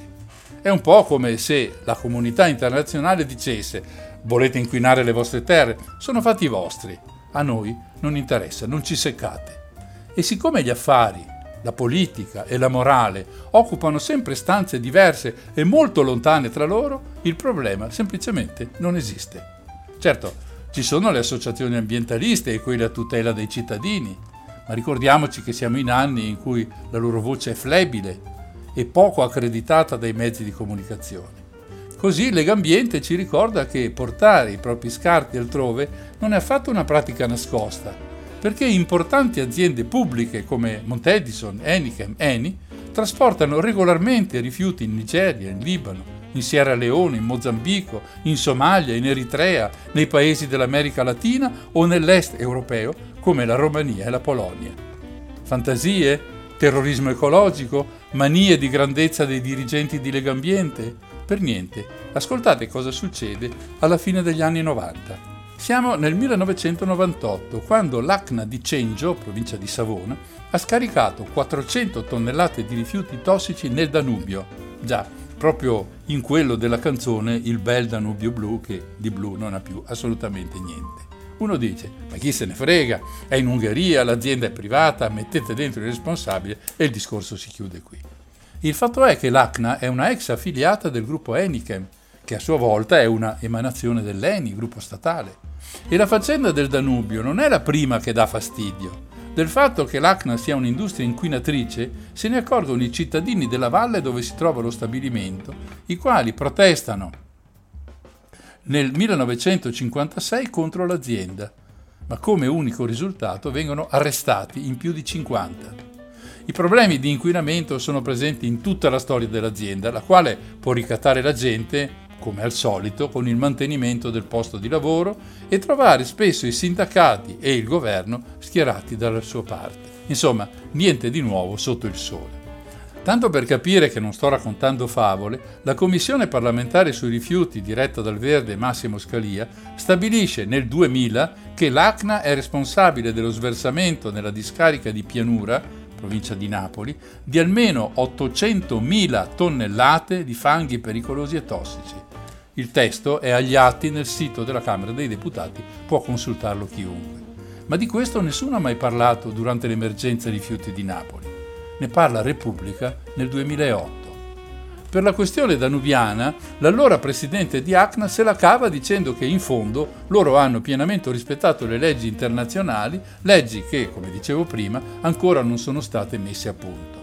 È un po' come se la comunità internazionale dicesse volete inquinare le vostre terre, sono fatti vostri, a noi non interessa, non ci seccate. E siccome gli affari la politica e la morale occupano sempre stanze diverse e molto lontane tra loro, il problema semplicemente non esiste. Certo, ci sono le associazioni ambientaliste e quelle a tutela dei cittadini, ma ricordiamoci che siamo in anni in cui la loro voce è flebile e poco accreditata dai mezzi di comunicazione. Così Legambiente ci ricorda che portare i propri scarti altrove non è affatto una pratica nascosta, perché importanti aziende pubbliche come Montedison, Enichem, Eni trasportano regolarmente rifiuti in Nigeria, in Libano, in Sierra Leone, in Mozambico, in Somalia, in Eritrea, nei paesi dell'America Latina o nell'est europeo come la Romania e la Polonia. Fantasie? Terrorismo ecologico? Manie di grandezza dei dirigenti di Legambiente? Per niente. Ascoltate cosa succede alla fine degli anni 90. Siamo nel 1998, quando l'ACNA di Cengio, provincia di Savona, ha scaricato 400 tonnellate di rifiuti tossici nel Danubio. Già, proprio in quello della canzone Il bel Danubio blu, che di blu non ha più assolutamente niente. Uno dice, ma chi se ne frega, è in Ungheria, l'azienda è privata, mettete dentro il responsabile e il discorso si chiude qui. Il fatto è che l'ACNA è una ex affiliata del gruppo Enichem, che a sua volta è una emanazione dell'ENI, gruppo statale. E la faccenda del Danubio non è la prima che dà fastidio. Del fatto che l'ACNA sia un'industria inquinatrice se ne accorgono i cittadini della valle dove si trova lo stabilimento, i quali protestano nel 1956 contro l'azienda, ma come unico risultato vengono arrestati in più di 50. I problemi di inquinamento sono presenti in tutta la storia dell'azienda, la quale può ricattare la gente come al solito, con il mantenimento del posto di lavoro e trovare spesso i sindacati e il governo schierati dalla sua parte. Insomma, niente di nuovo sotto il sole. Tanto per capire che non sto raccontando favole, la Commissione parlamentare sui rifiuti diretta dal verde Massimo Scalia stabilisce nel 2000 che l'ACNA è responsabile dello sversamento nella discarica di Pianura, provincia di Napoli, di almeno 800.000 tonnellate di fanghi pericolosi e tossici. Il testo è agli atti nel sito della Camera dei Deputati, può consultarlo chiunque. Ma di questo nessuno ha mai parlato durante l'emergenza rifiuti di Napoli. Ne parla Repubblica nel 2008. Per la questione danubiana, l'allora presidente di ACNA se la cava dicendo che in fondo loro hanno pienamente rispettato le leggi internazionali, leggi che, come dicevo prima, ancora non sono state messe a punto.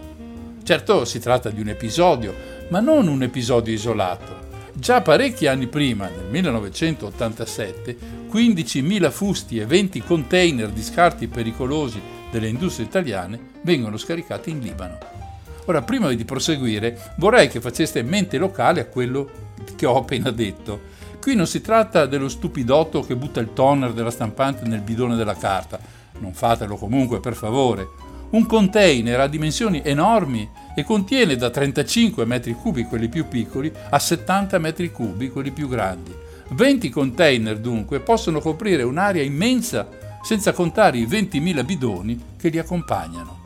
Certo si tratta di un episodio, ma non un episodio isolato. Già parecchi anni prima, nel 1987, 15.000 fusti e 20 container di scarti pericolosi delle industrie italiane vengono scaricati in Libano. Ora, prima di proseguire, vorrei che faceste mente locale a quello che ho appena detto. Qui non si tratta dello stupidotto che butta il toner della stampante nel bidone della carta. non fatelo comunque per favore, un container a dimensioni enormi e contiene da 35 metri cubi quelli più piccoli a 70 metri cubi quelli più grandi. 20 container dunque possono coprire un'area immensa senza contare i 20.000 bidoni che li accompagnano.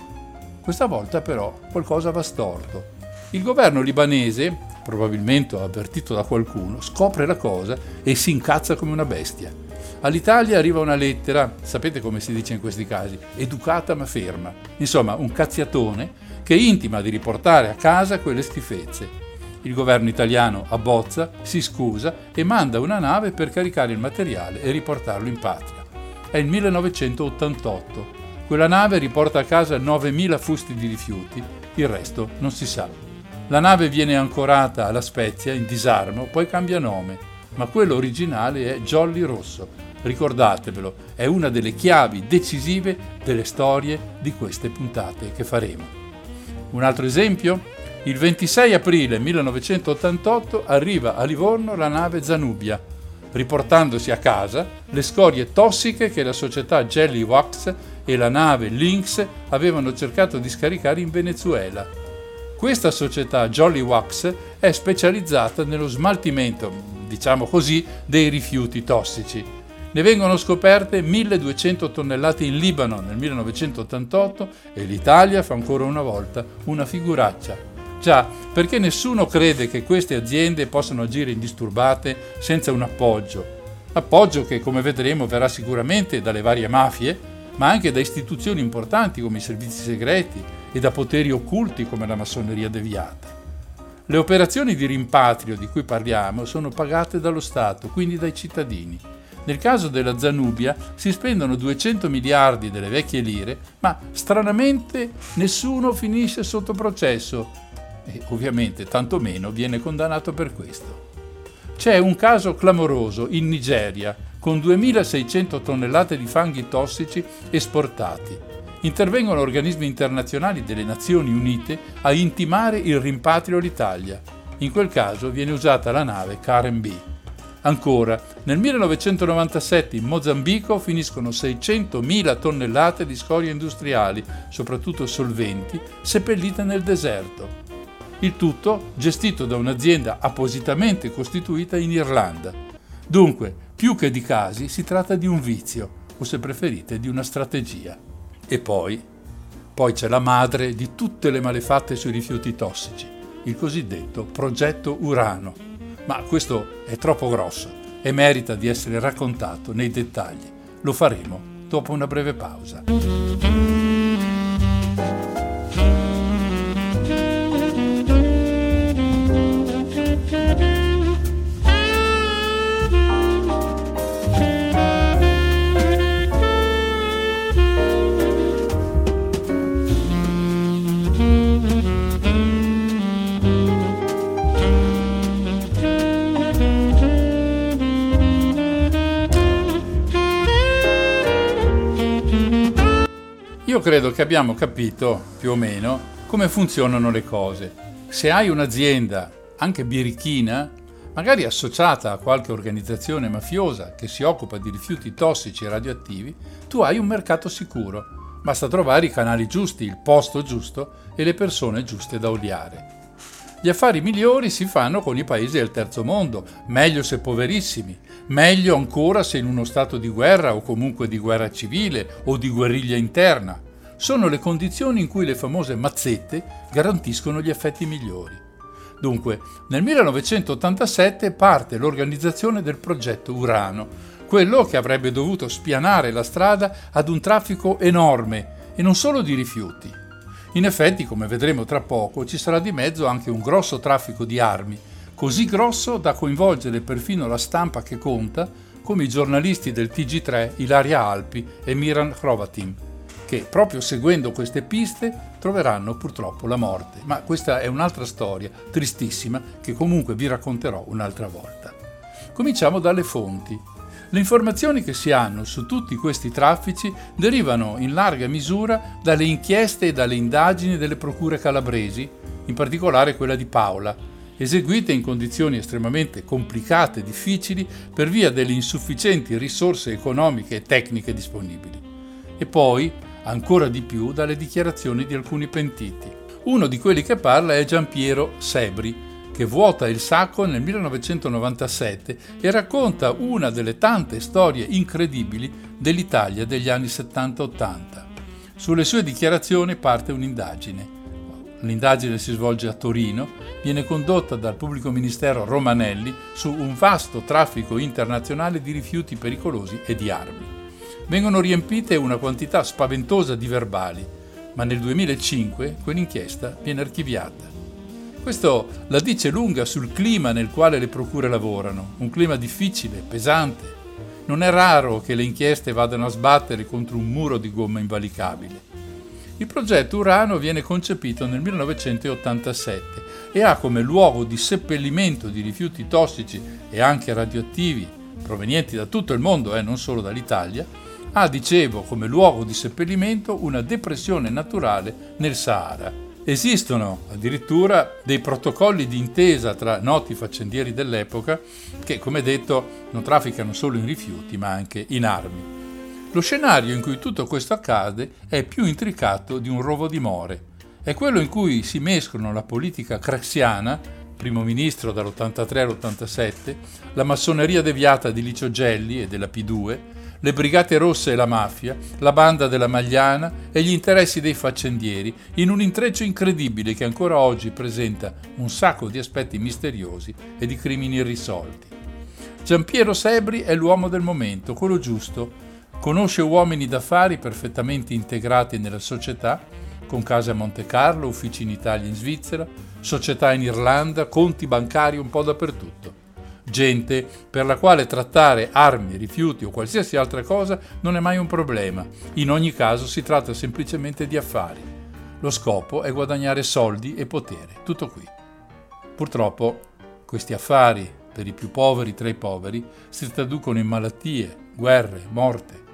Questa volta però qualcosa va storto. Il governo libanese, probabilmente avvertito da qualcuno, scopre la cosa e si incazza come una bestia. All'Italia arriva una lettera, sapete come si dice in questi casi, educata ma ferma. Insomma, un cazziatone che intima di riportare a casa quelle schifezze. Il governo italiano abbozza, si scusa e manda una nave per caricare il materiale e riportarlo in patria. È il 1988. Quella nave riporta a casa 9.000 fusti di rifiuti, il resto non si sa. La nave viene ancorata alla Spezia in disarmo, poi cambia nome, ma quello originale è Jolly Rosso. Ricordatevelo, è una delle chiavi decisive delle storie di queste puntate che faremo. Un altro esempio? Il 26 aprile 1988 arriva a Livorno la nave Zanubia, riportandosi a casa le scorie tossiche che la società Jelly Wax e la nave Lynx avevano cercato di scaricare in Venezuela. Questa società Jolly Wax è specializzata nello smaltimento, diciamo così, dei rifiuti tossici ne vengono scoperte 1200 tonnellate in Libano nel 1988 e l'Italia fa ancora una volta una figuraccia. Già, perché nessuno crede che queste aziende possano agire indisturbate senza un appoggio. Appoggio che, come vedremo, verrà sicuramente dalle varie mafie, ma anche da istituzioni importanti come i servizi segreti e da poteri occulti come la massoneria deviata. Le operazioni di rimpatrio di cui parliamo sono pagate dallo Stato, quindi dai cittadini. Nel caso della Zanubia si spendono 200 miliardi delle vecchie lire, ma stranamente nessuno finisce sotto processo e ovviamente tantomeno viene condannato per questo. C'è un caso clamoroso in Nigeria con 2600 tonnellate di fanghi tossici esportati. Intervengono organismi internazionali delle Nazioni Unite a intimare il rimpatrio all'Italia. In quel caso viene usata la nave Karen B. Ancora, nel 1997 in Mozambico finiscono 600.000 tonnellate di scorie industriali, soprattutto solventi, seppellite nel deserto. Il tutto gestito da un'azienda appositamente costituita in Irlanda. Dunque, più che di casi, si tratta di un vizio, o se preferite, di una strategia. E poi, poi c'è la madre di tutte le malefatte sui rifiuti tossici, il cosiddetto progetto Urano ma questo è troppo grosso e merita di essere raccontato nei dettagli. Lo faremo dopo una breve pausa. Che abbiamo capito più o meno come funzionano le cose. Se hai un'azienda, anche birichina, magari associata a qualche organizzazione mafiosa che si occupa di rifiuti tossici e radioattivi, tu hai un mercato sicuro. Basta trovare i canali giusti, il posto giusto e le persone giuste da odiare. Gli affari migliori si fanno con i paesi del terzo mondo, meglio se poverissimi, meglio ancora se in uno stato di guerra o comunque di guerra civile o di guerriglia interna sono le condizioni in cui le famose mazzette garantiscono gli effetti migliori. Dunque, nel 1987 parte l'organizzazione del progetto Urano, quello che avrebbe dovuto spianare la strada ad un traffico enorme e non solo di rifiuti. In effetti, come vedremo tra poco, ci sarà di mezzo anche un grosso traffico di armi, così grosso da coinvolgere perfino la stampa che conta, come i giornalisti del TG3 Ilaria Alpi e Miran Hrovatin, che proprio seguendo queste piste troveranno purtroppo la morte. Ma questa è un'altra storia, tristissima, che comunque vi racconterò un'altra volta. Cominciamo dalle fonti. Le informazioni che si hanno su tutti questi traffici derivano in larga misura dalle inchieste e dalle indagini delle procure calabresi, in particolare quella di Paola, eseguite in condizioni estremamente complicate e difficili per via delle insufficienti risorse economiche e tecniche disponibili. e poi, ancora di più, dalle dichiarazioni di alcuni pentiti. Uno di quelli che parla è Giampiero Sebri, che vuota il sacco nel 1997 e racconta una delle tante storie incredibili dell'Italia degli anni 70-80. Sulle sue dichiarazioni parte un'indagine. L'indagine si svolge a Torino, viene condotta dal pubblico ministero Romanelli su un vasto traffico internazionale di rifiuti pericolosi e di armi. Vengono riempite una quantità spaventosa di verbali, ma nel 2005 quell'inchiesta viene archiviata. Questo la dice lunga sul clima nel quale le procure lavorano, un clima difficile, pesante. Non è raro che le inchieste vadano a sbattere contro un muro di gomma invalicabile. Il progetto Urano viene concepito nel 1987 e ha come luogo di seppellimento di rifiuti tossici e anche radioattivi provenienti da tutto il mondo eh, non solo dall'Italia, ha, dicevo, come luogo di seppellimento una depressione naturale nel Sahara. Esistono addirittura dei protocolli di intesa tra noti faccendieri dell'epoca che, come detto, non trafficano solo in rifiuti ma anche in armi. Lo scenario in cui tutto questo accade è più intricato di un rovo di more. È quello in cui si mescolano la politica craxiana, primo ministro dall'83 all'87, la massoneria deviata di Licio Gelli e della P2, le brigate rosse e la mafia, la banda della Magliana e gli interessi dei faccendieri, in un intreccio incredibile che ancora oggi presenta un sacco di aspetti misteriosi e di crimini irrisolti. Giampiero Sebri è l'uomo del momento, quello giusto, Conosce uomini d'affari perfettamente integrati nella società, con case a Monte Carlo, uffici in Italia e in Svizzera, società in Irlanda, conti bancari un po' dappertutto. Gente per la quale trattare armi, rifiuti o qualsiasi altra cosa non è mai un problema. In ogni caso si tratta semplicemente di affari. Lo scopo è guadagnare soldi e potere. Tutto qui. Purtroppo questi affari, per i più poveri tra i poveri, si traducono in malattie, guerre, morte,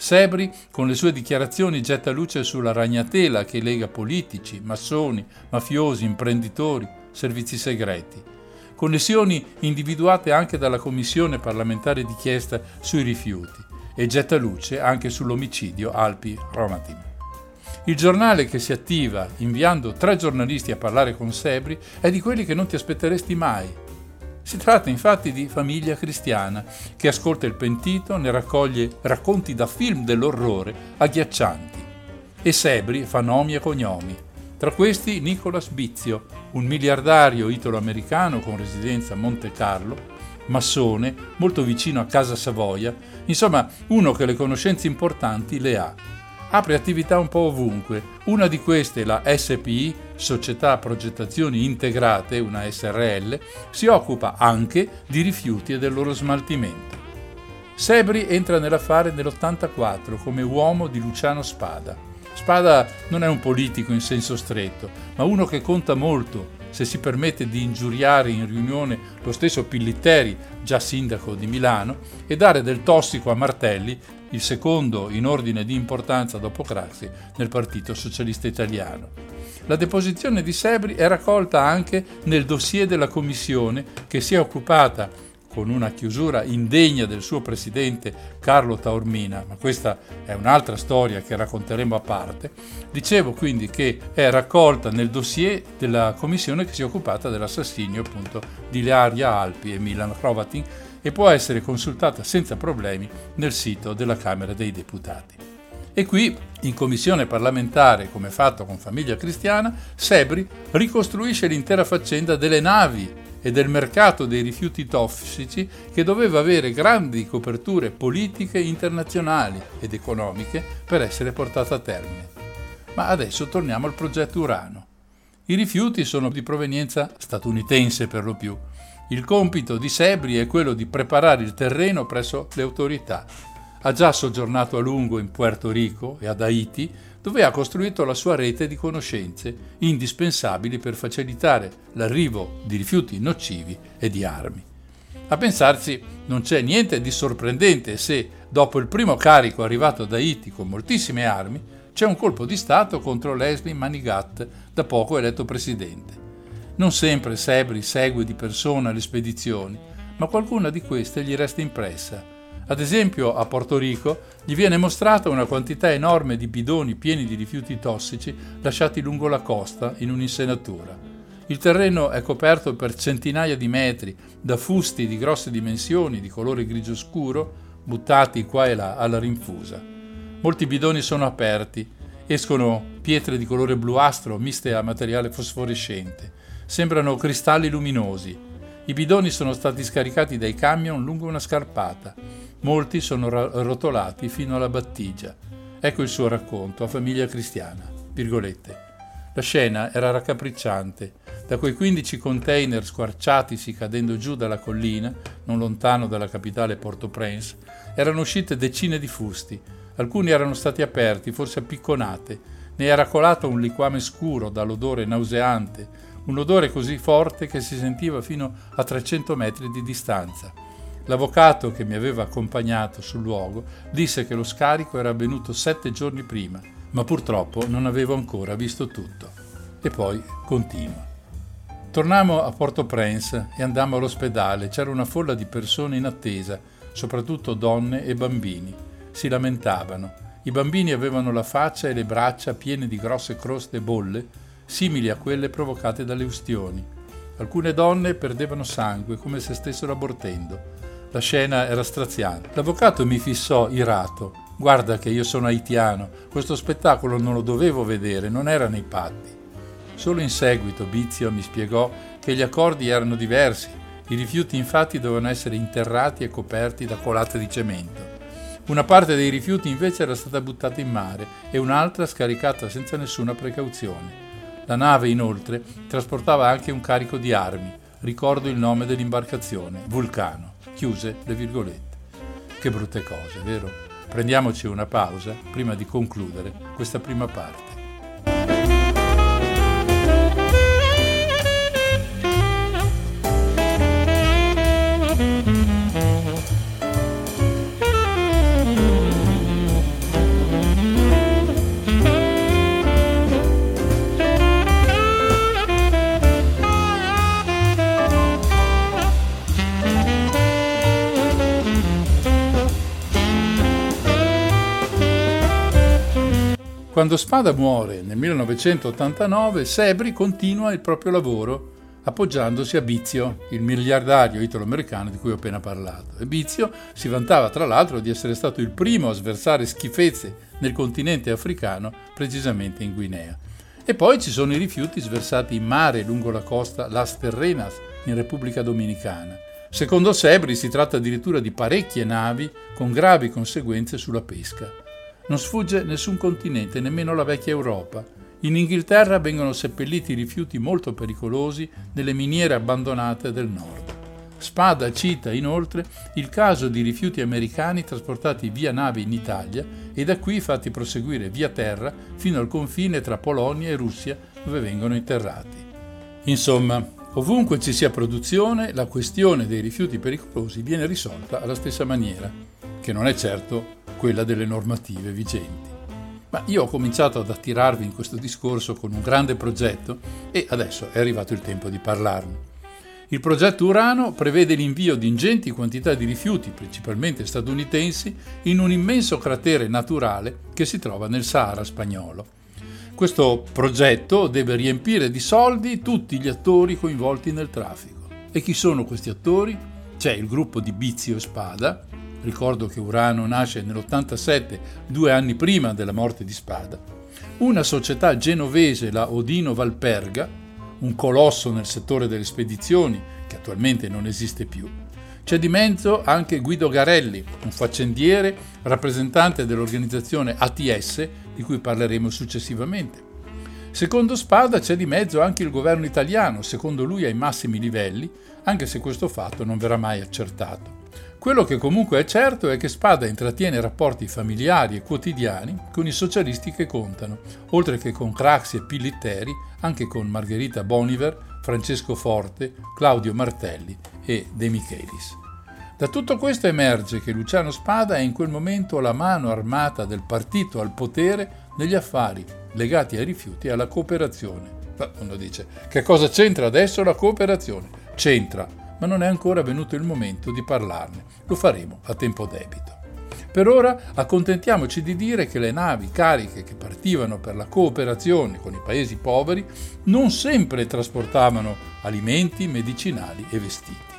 Sebri, con le sue dichiarazioni, getta luce sulla ragnatela che lega politici, massoni, mafiosi, imprenditori, servizi segreti. Connessioni individuate anche dalla Commissione parlamentare d'inchiesta sui rifiuti e getta luce anche sull'omicidio Alpi Romatin. Il giornale che si attiva inviando tre giornalisti a parlare con Sebri è di quelli che non ti aspetteresti mai, si tratta infatti di famiglia cristiana che ascolta il pentito, ne raccoglie racconti da film dell'orrore agghiaccianti. E Sebri fa nomi e cognomi. Tra questi Nicolas Bizio, un miliardario italo-americano con residenza a Monte Carlo, massone, molto vicino a Casa Savoia, insomma uno che le conoscenze importanti le ha apre attività un po' ovunque. Una di queste, la SPI, Società Progettazioni Integrate, una SRL, si occupa anche di rifiuti e del loro smaltimento. Sebri entra nell'affare nell'84 come uomo di Luciano Spada. Spada non è un politico in senso stretto, ma uno che conta molto se si permette di ingiuriare in riunione lo stesso Pillitteri, già sindaco di Milano, e dare del tossico a Martelli, il secondo in ordine di importanza dopo Craxi nel Partito Socialista Italiano. La deposizione di Sebri è raccolta anche nel dossier della commissione che si è occupata con una chiusura indegna del suo presidente Carlo Taormina, ma questa è un'altra storia che racconteremo a parte, dicevo quindi che è raccolta nel dossier della commissione che si è occupata dell'assassinio appunto di Learia Alpi e Milan Hrovatin e può essere consultata senza problemi nel sito della Camera dei Deputati. E qui, in commissione parlamentare, come fatto con Famiglia Cristiana, Sebri ricostruisce l'intera faccenda delle navi e del mercato dei rifiuti tossici che doveva avere grandi coperture politiche internazionali ed economiche per essere portata a termine. Ma adesso torniamo al progetto Urano. I rifiuti sono di provenienza statunitense per lo più il compito di Sebri è quello di preparare il terreno presso le autorità. Ha già soggiornato a lungo in Puerto Rico e ad Haiti, dove ha costruito la sua rete di conoscenze indispensabili per facilitare l'arrivo di rifiuti nocivi e di armi. A pensarci, non c'è niente di sorprendente se, dopo il primo carico arrivato da Haiti con moltissime armi, c'è un colpo di Stato contro Leslie Manigat, da poco eletto presidente. Non sempre Sebri segue di persona le spedizioni, ma qualcuna di queste gli resta impressa. Ad esempio, a Porto Rico gli viene mostrata una quantità enorme di bidoni pieni di rifiuti tossici lasciati lungo la costa in un'insenatura. Il terreno è coperto per centinaia di metri da fusti di grosse dimensioni di colore grigio scuro buttati qua e là alla rinfusa. Molti bidoni sono aperti, escono pietre di colore bluastro miste a materiale fosforescente. Sembrano cristalli luminosi. I bidoni sono stati scaricati dai camion lungo una scarpata Molti sono rotolati fino alla battigia. Ecco il suo racconto a famiglia cristiana. Virgolette. La scena era raccapricciante. Da quei 15 container squarciatisi cadendo giù dalla collina, non lontano dalla capitale Port-au-Prince, erano uscite decine di fusti. Alcuni erano stati aperti, forse appicconate. Ne era colato un liquame scuro dall'odore nauseante, un odore così forte che si sentiva fino a 300 metri di distanza. L'avvocato che mi aveva accompagnato sul luogo disse che lo scarico era avvenuto sette giorni prima, ma purtroppo non avevo ancora visto tutto. E poi continua. Tornammo a Port-au-Prince e andammo all'ospedale. C'era una folla di persone in attesa, soprattutto donne e bambini. Si lamentavano. I bambini avevano la faccia e le braccia piene di grosse croste bolle, simili a quelle provocate dalle ustioni. Alcune donne perdevano sangue come se stessero abortendo. La scena era straziante. L'avvocato mi fissò irato. Guarda che io sono haitiano, questo spettacolo non lo dovevo vedere, non era nei patti. Solo in seguito Bizio mi spiegò che gli accordi erano diversi. I rifiuti infatti dovevano essere interrati e coperti da colate di cemento. Una parte dei rifiuti invece era stata buttata in mare e un'altra scaricata senza nessuna precauzione. La nave inoltre trasportava anche un carico di armi. Ricordo il nome dell'imbarcazione, Vulcano chiuse le virgolette. Che brutte cose, vero? Prendiamoci una pausa prima di concludere questa prima parte. Quando Spada muore nel 1989, Sebri continua il proprio lavoro appoggiandosi a Bizio, il miliardario italo-americano di cui ho appena parlato. E Bizio si vantava tra l'altro di essere stato il primo a sversare schifezze nel continente africano, precisamente in Guinea. E poi ci sono i rifiuti sversati in mare lungo la costa Las Terrenas, in Repubblica Dominicana. Secondo Sebri si tratta addirittura di parecchie navi con gravi conseguenze sulla pesca. Non sfugge nessun continente, nemmeno la vecchia Europa. In Inghilterra vengono seppelliti rifiuti molto pericolosi nelle miniere abbandonate del nord. Spada cita inoltre il caso di rifiuti americani trasportati via nave in Italia e da qui fatti proseguire via terra fino al confine tra Polonia e Russia dove vengono interrati. Insomma, ovunque ci sia produzione, la questione dei rifiuti pericolosi viene risolta alla stessa maniera, che non è certo quella delle normative vigenti. Ma io ho cominciato ad attirarvi in questo discorso con un grande progetto e adesso è arrivato il tempo di parlarne. Il progetto Urano prevede l'invio di ingenti quantità di rifiuti, principalmente statunitensi, in un immenso cratere naturale che si trova nel Sahara spagnolo. Questo progetto deve riempire di soldi tutti gli attori coinvolti nel traffico. E chi sono questi attori? C'è il gruppo di Bizio e Spada, ricordo che Urano nasce nell'87, due anni prima della morte di Spada, una società genovese, la Odino Valperga, un colosso nel settore delle spedizioni, che attualmente non esiste più. C'è di mezzo anche Guido Garelli, un faccendiere rappresentante dell'organizzazione ATS, di cui parleremo successivamente. Secondo Spada c'è di mezzo anche il governo italiano, secondo lui ai massimi livelli, anche se questo fatto non verrà mai accertato. Quello che comunque è certo è che Spada intrattiene rapporti familiari e quotidiani con i socialisti che contano, oltre che con Craxi e Pillitteri, anche con Margherita Boniver, Francesco Forte, Claudio Martelli e De Michelis. Da tutto questo emerge che Luciano Spada è in quel momento la mano armata del partito al potere negli affari legati ai rifiuti e alla cooperazione. Ma uno dice, che cosa c'entra adesso la cooperazione? C'entra ma non è ancora venuto il momento di parlarne. Lo faremo a tempo debito. Per ora accontentiamoci di dire che le navi cariche che partivano per la cooperazione con i paesi poveri non sempre trasportavano alimenti, medicinali e vestiti.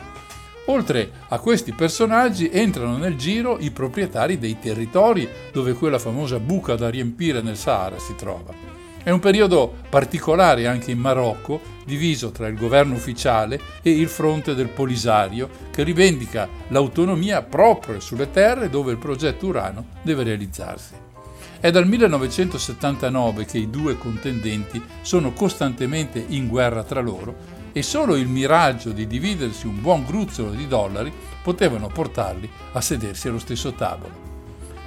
Oltre a questi personaggi entrano nel giro i proprietari dei territori dove quella famosa buca da riempire nel Sahara si trova. È un periodo particolare anche in Marocco, diviso tra il governo ufficiale e il fronte del Polisario, che rivendica l'autonomia proprio sulle terre dove il progetto Urano deve realizzarsi. È dal 1979 che i due contendenti sono costantemente in guerra tra loro e solo il miraggio di dividersi un buon gruzzolo di dollari potevano portarli a sedersi allo stesso tavolo.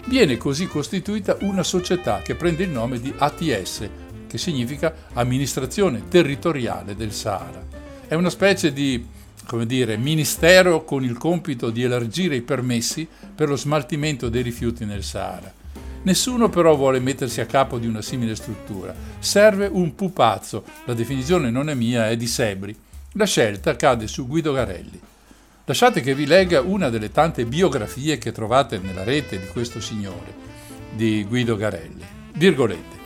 Viene così costituita una società che prende il nome di ATS, che significa Amministrazione Territoriale del Sahara. È una specie di come dire, ministero con il compito di elargire i permessi per lo smaltimento dei rifiuti nel Sahara. Nessuno però vuole mettersi a capo di una simile struttura. Serve un pupazzo, la definizione non è mia, è di Sebri. La scelta cade su Guido Garelli. Lasciate che vi legga una delle tante biografie che trovate nella rete di questo signore, di Guido Garelli. Virgolette.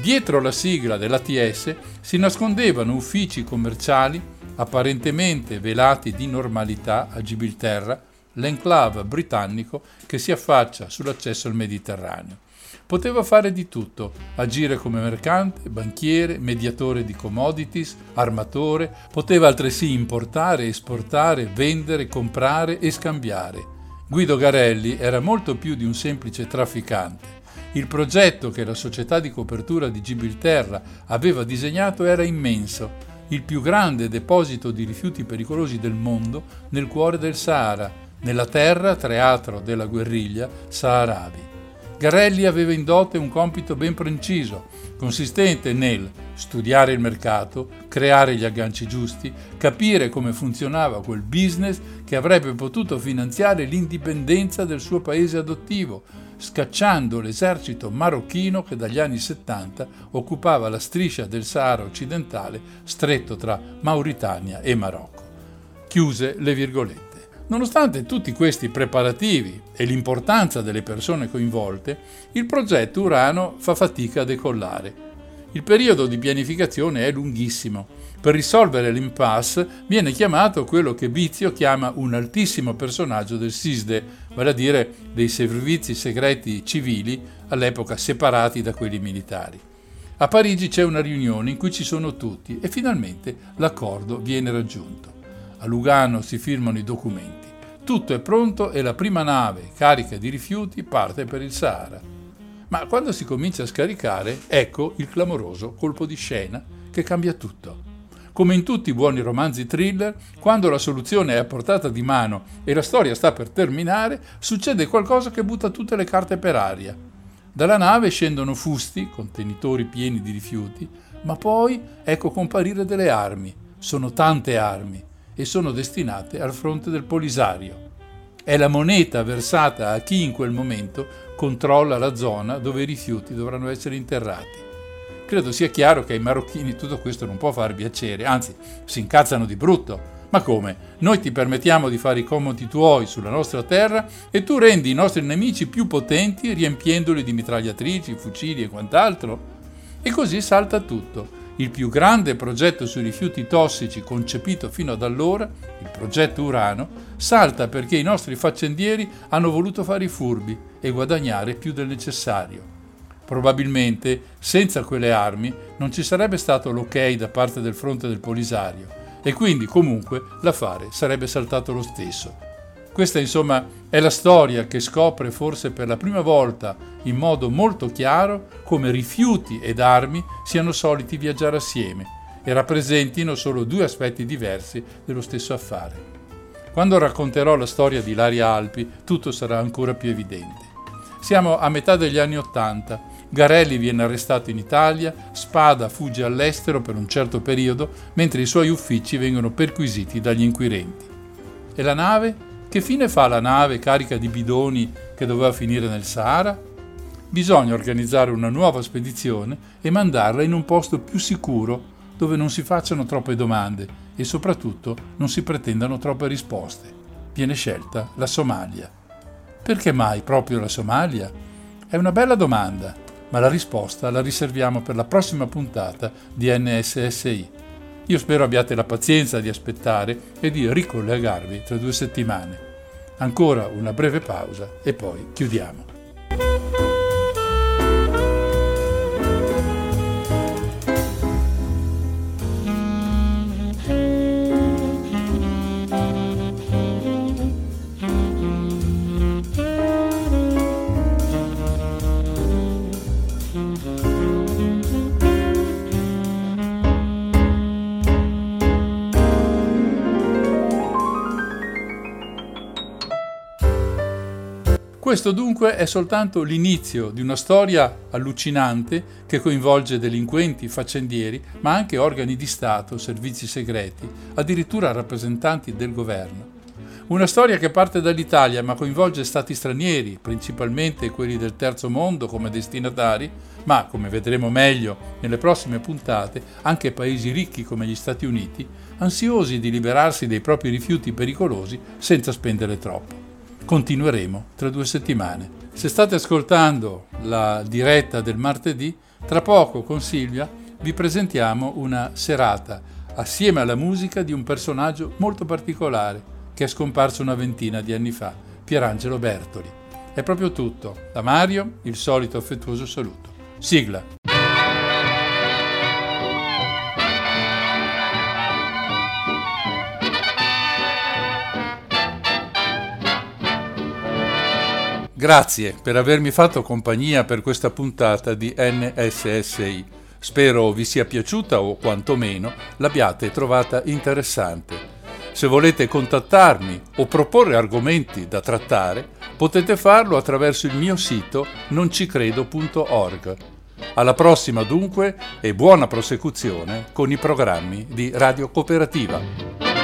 Dietro la sigla dell'ATS si nascondevano uffici commerciali apparentemente velati di normalità a Gibilterra, l'enclave britannico che si affaccia sull'accesso al Mediterraneo. Poteva fare di tutto, agire come mercante, banchiere, mediatore di commodities, armatore, poteva altresì importare, esportare, vendere, comprare e scambiare. Guido Garelli era molto più di un semplice trafficante. Il progetto che la società di copertura di Gibilterra aveva disegnato era immenso, il più grande deposito di rifiuti pericolosi del mondo nel cuore del Sahara, nella terra teatro della guerriglia saharabi. Garelli aveva in dote un compito ben preciso, consistente nel studiare il mercato, creare gli agganci giusti, capire come funzionava quel business che avrebbe potuto finanziare l'indipendenza del suo paese adottivo, scacciando l'esercito marocchino che dagli anni 70 occupava la striscia del Sahara occidentale stretto tra Mauritania e Marocco. Chiuse le virgolette. Nonostante tutti questi preparativi e l'importanza delle persone coinvolte, il progetto Urano fa fatica a decollare. Il periodo di pianificazione è lunghissimo per risolvere l'impasse viene chiamato quello che Bizio chiama un altissimo personaggio del SISDE, vale a dire dei servizi segreti civili all'epoca separati da quelli militari. A Parigi c'è una riunione in cui ci sono tutti e finalmente l'accordo viene raggiunto. A Lugano si firmano i documenti. Tutto è pronto e la prima nave carica di rifiuti parte per il Sahara. Ma quando si comincia a scaricare, ecco il clamoroso colpo di scena che cambia tutto. Come in tutti i buoni romanzi thriller, quando la soluzione è a portata di mano e la storia sta per terminare, succede qualcosa che butta tutte le carte per aria. Dalla nave scendono fusti, contenitori pieni di rifiuti, ma poi ecco comparire delle armi. Sono tante armi e sono destinate al fronte del Polisario. È la moneta versata a chi in quel momento controlla la zona dove i rifiuti dovranno essere interrati. Credo sia chiaro che ai marocchini tutto questo non può far piacere, anzi si incazzano di brutto. Ma come? Noi ti permettiamo di fare i comodi tuoi sulla nostra terra e tu rendi i nostri nemici più potenti riempiendoli di mitragliatrici, fucili e quant'altro? E così salta tutto. Il più grande progetto sui rifiuti tossici concepito fino ad allora, il progetto Urano, salta perché i nostri faccendieri hanno voluto fare i furbi e guadagnare più del necessario. Probabilmente, senza quelle armi, non ci sarebbe stato l'ok da parte del fronte del Polisario e quindi comunque l'affare sarebbe saltato lo stesso. Questa insomma è la storia che scopre forse per la prima volta in modo molto chiaro come rifiuti ed armi siano soliti viaggiare assieme e rappresentino solo due aspetti diversi dello stesso affare. Quando racconterò la storia di Laria Alpi tutto sarà ancora più evidente. Siamo a metà degli anni Ottanta Garelli viene arrestato in Italia, Spada fugge all'estero per un certo periodo, mentre i suoi uffici vengono perquisiti dagli inquirenti. E la nave? Che fine fa la nave carica di bidoni che doveva finire nel Sahara? Bisogna organizzare una nuova spedizione e mandarla in un posto più sicuro dove non si facciano troppe domande e soprattutto non si pretendano troppe risposte. Viene scelta la Somalia. Perché mai proprio la Somalia? È una bella domanda, ma la risposta la riserviamo per la prossima puntata di NSSI. Io spero abbiate la pazienza di aspettare e di ricollegarvi tra due settimane. Ancora una breve pausa e poi chiudiamo. Questo dunque è soltanto l'inizio di una storia allucinante che coinvolge delinquenti, faccendieri, ma anche organi di Stato, servizi segreti, addirittura rappresentanti del governo. Una storia che parte dall'Italia ma coinvolge stati stranieri, principalmente quelli del terzo mondo come destinatari, ma come vedremo meglio nelle prossime puntate, anche paesi ricchi come gli Stati Uniti, ansiosi di liberarsi dei propri rifiuti pericolosi senza spendere troppo continueremo tra due settimane. Se state ascoltando la diretta del martedì, tra poco con Silvia vi presentiamo una serata assieme alla musica di un personaggio molto particolare che è scomparso una ventina di anni fa, Pierangelo Bertoli. È proprio tutto. Da Mario il solito affettuoso saluto. Sigla. Grazie per avermi fatto compagnia per questa puntata di NSSI. Spero vi sia piaciuta o quantomeno l'abbiate trovata interessante. Se volete contattarmi o proporre argomenti da trattare, potete farlo attraverso il mio sito noncicredo.org. Alla prossima dunque e buona prosecuzione con i programmi di Radio Cooperativa.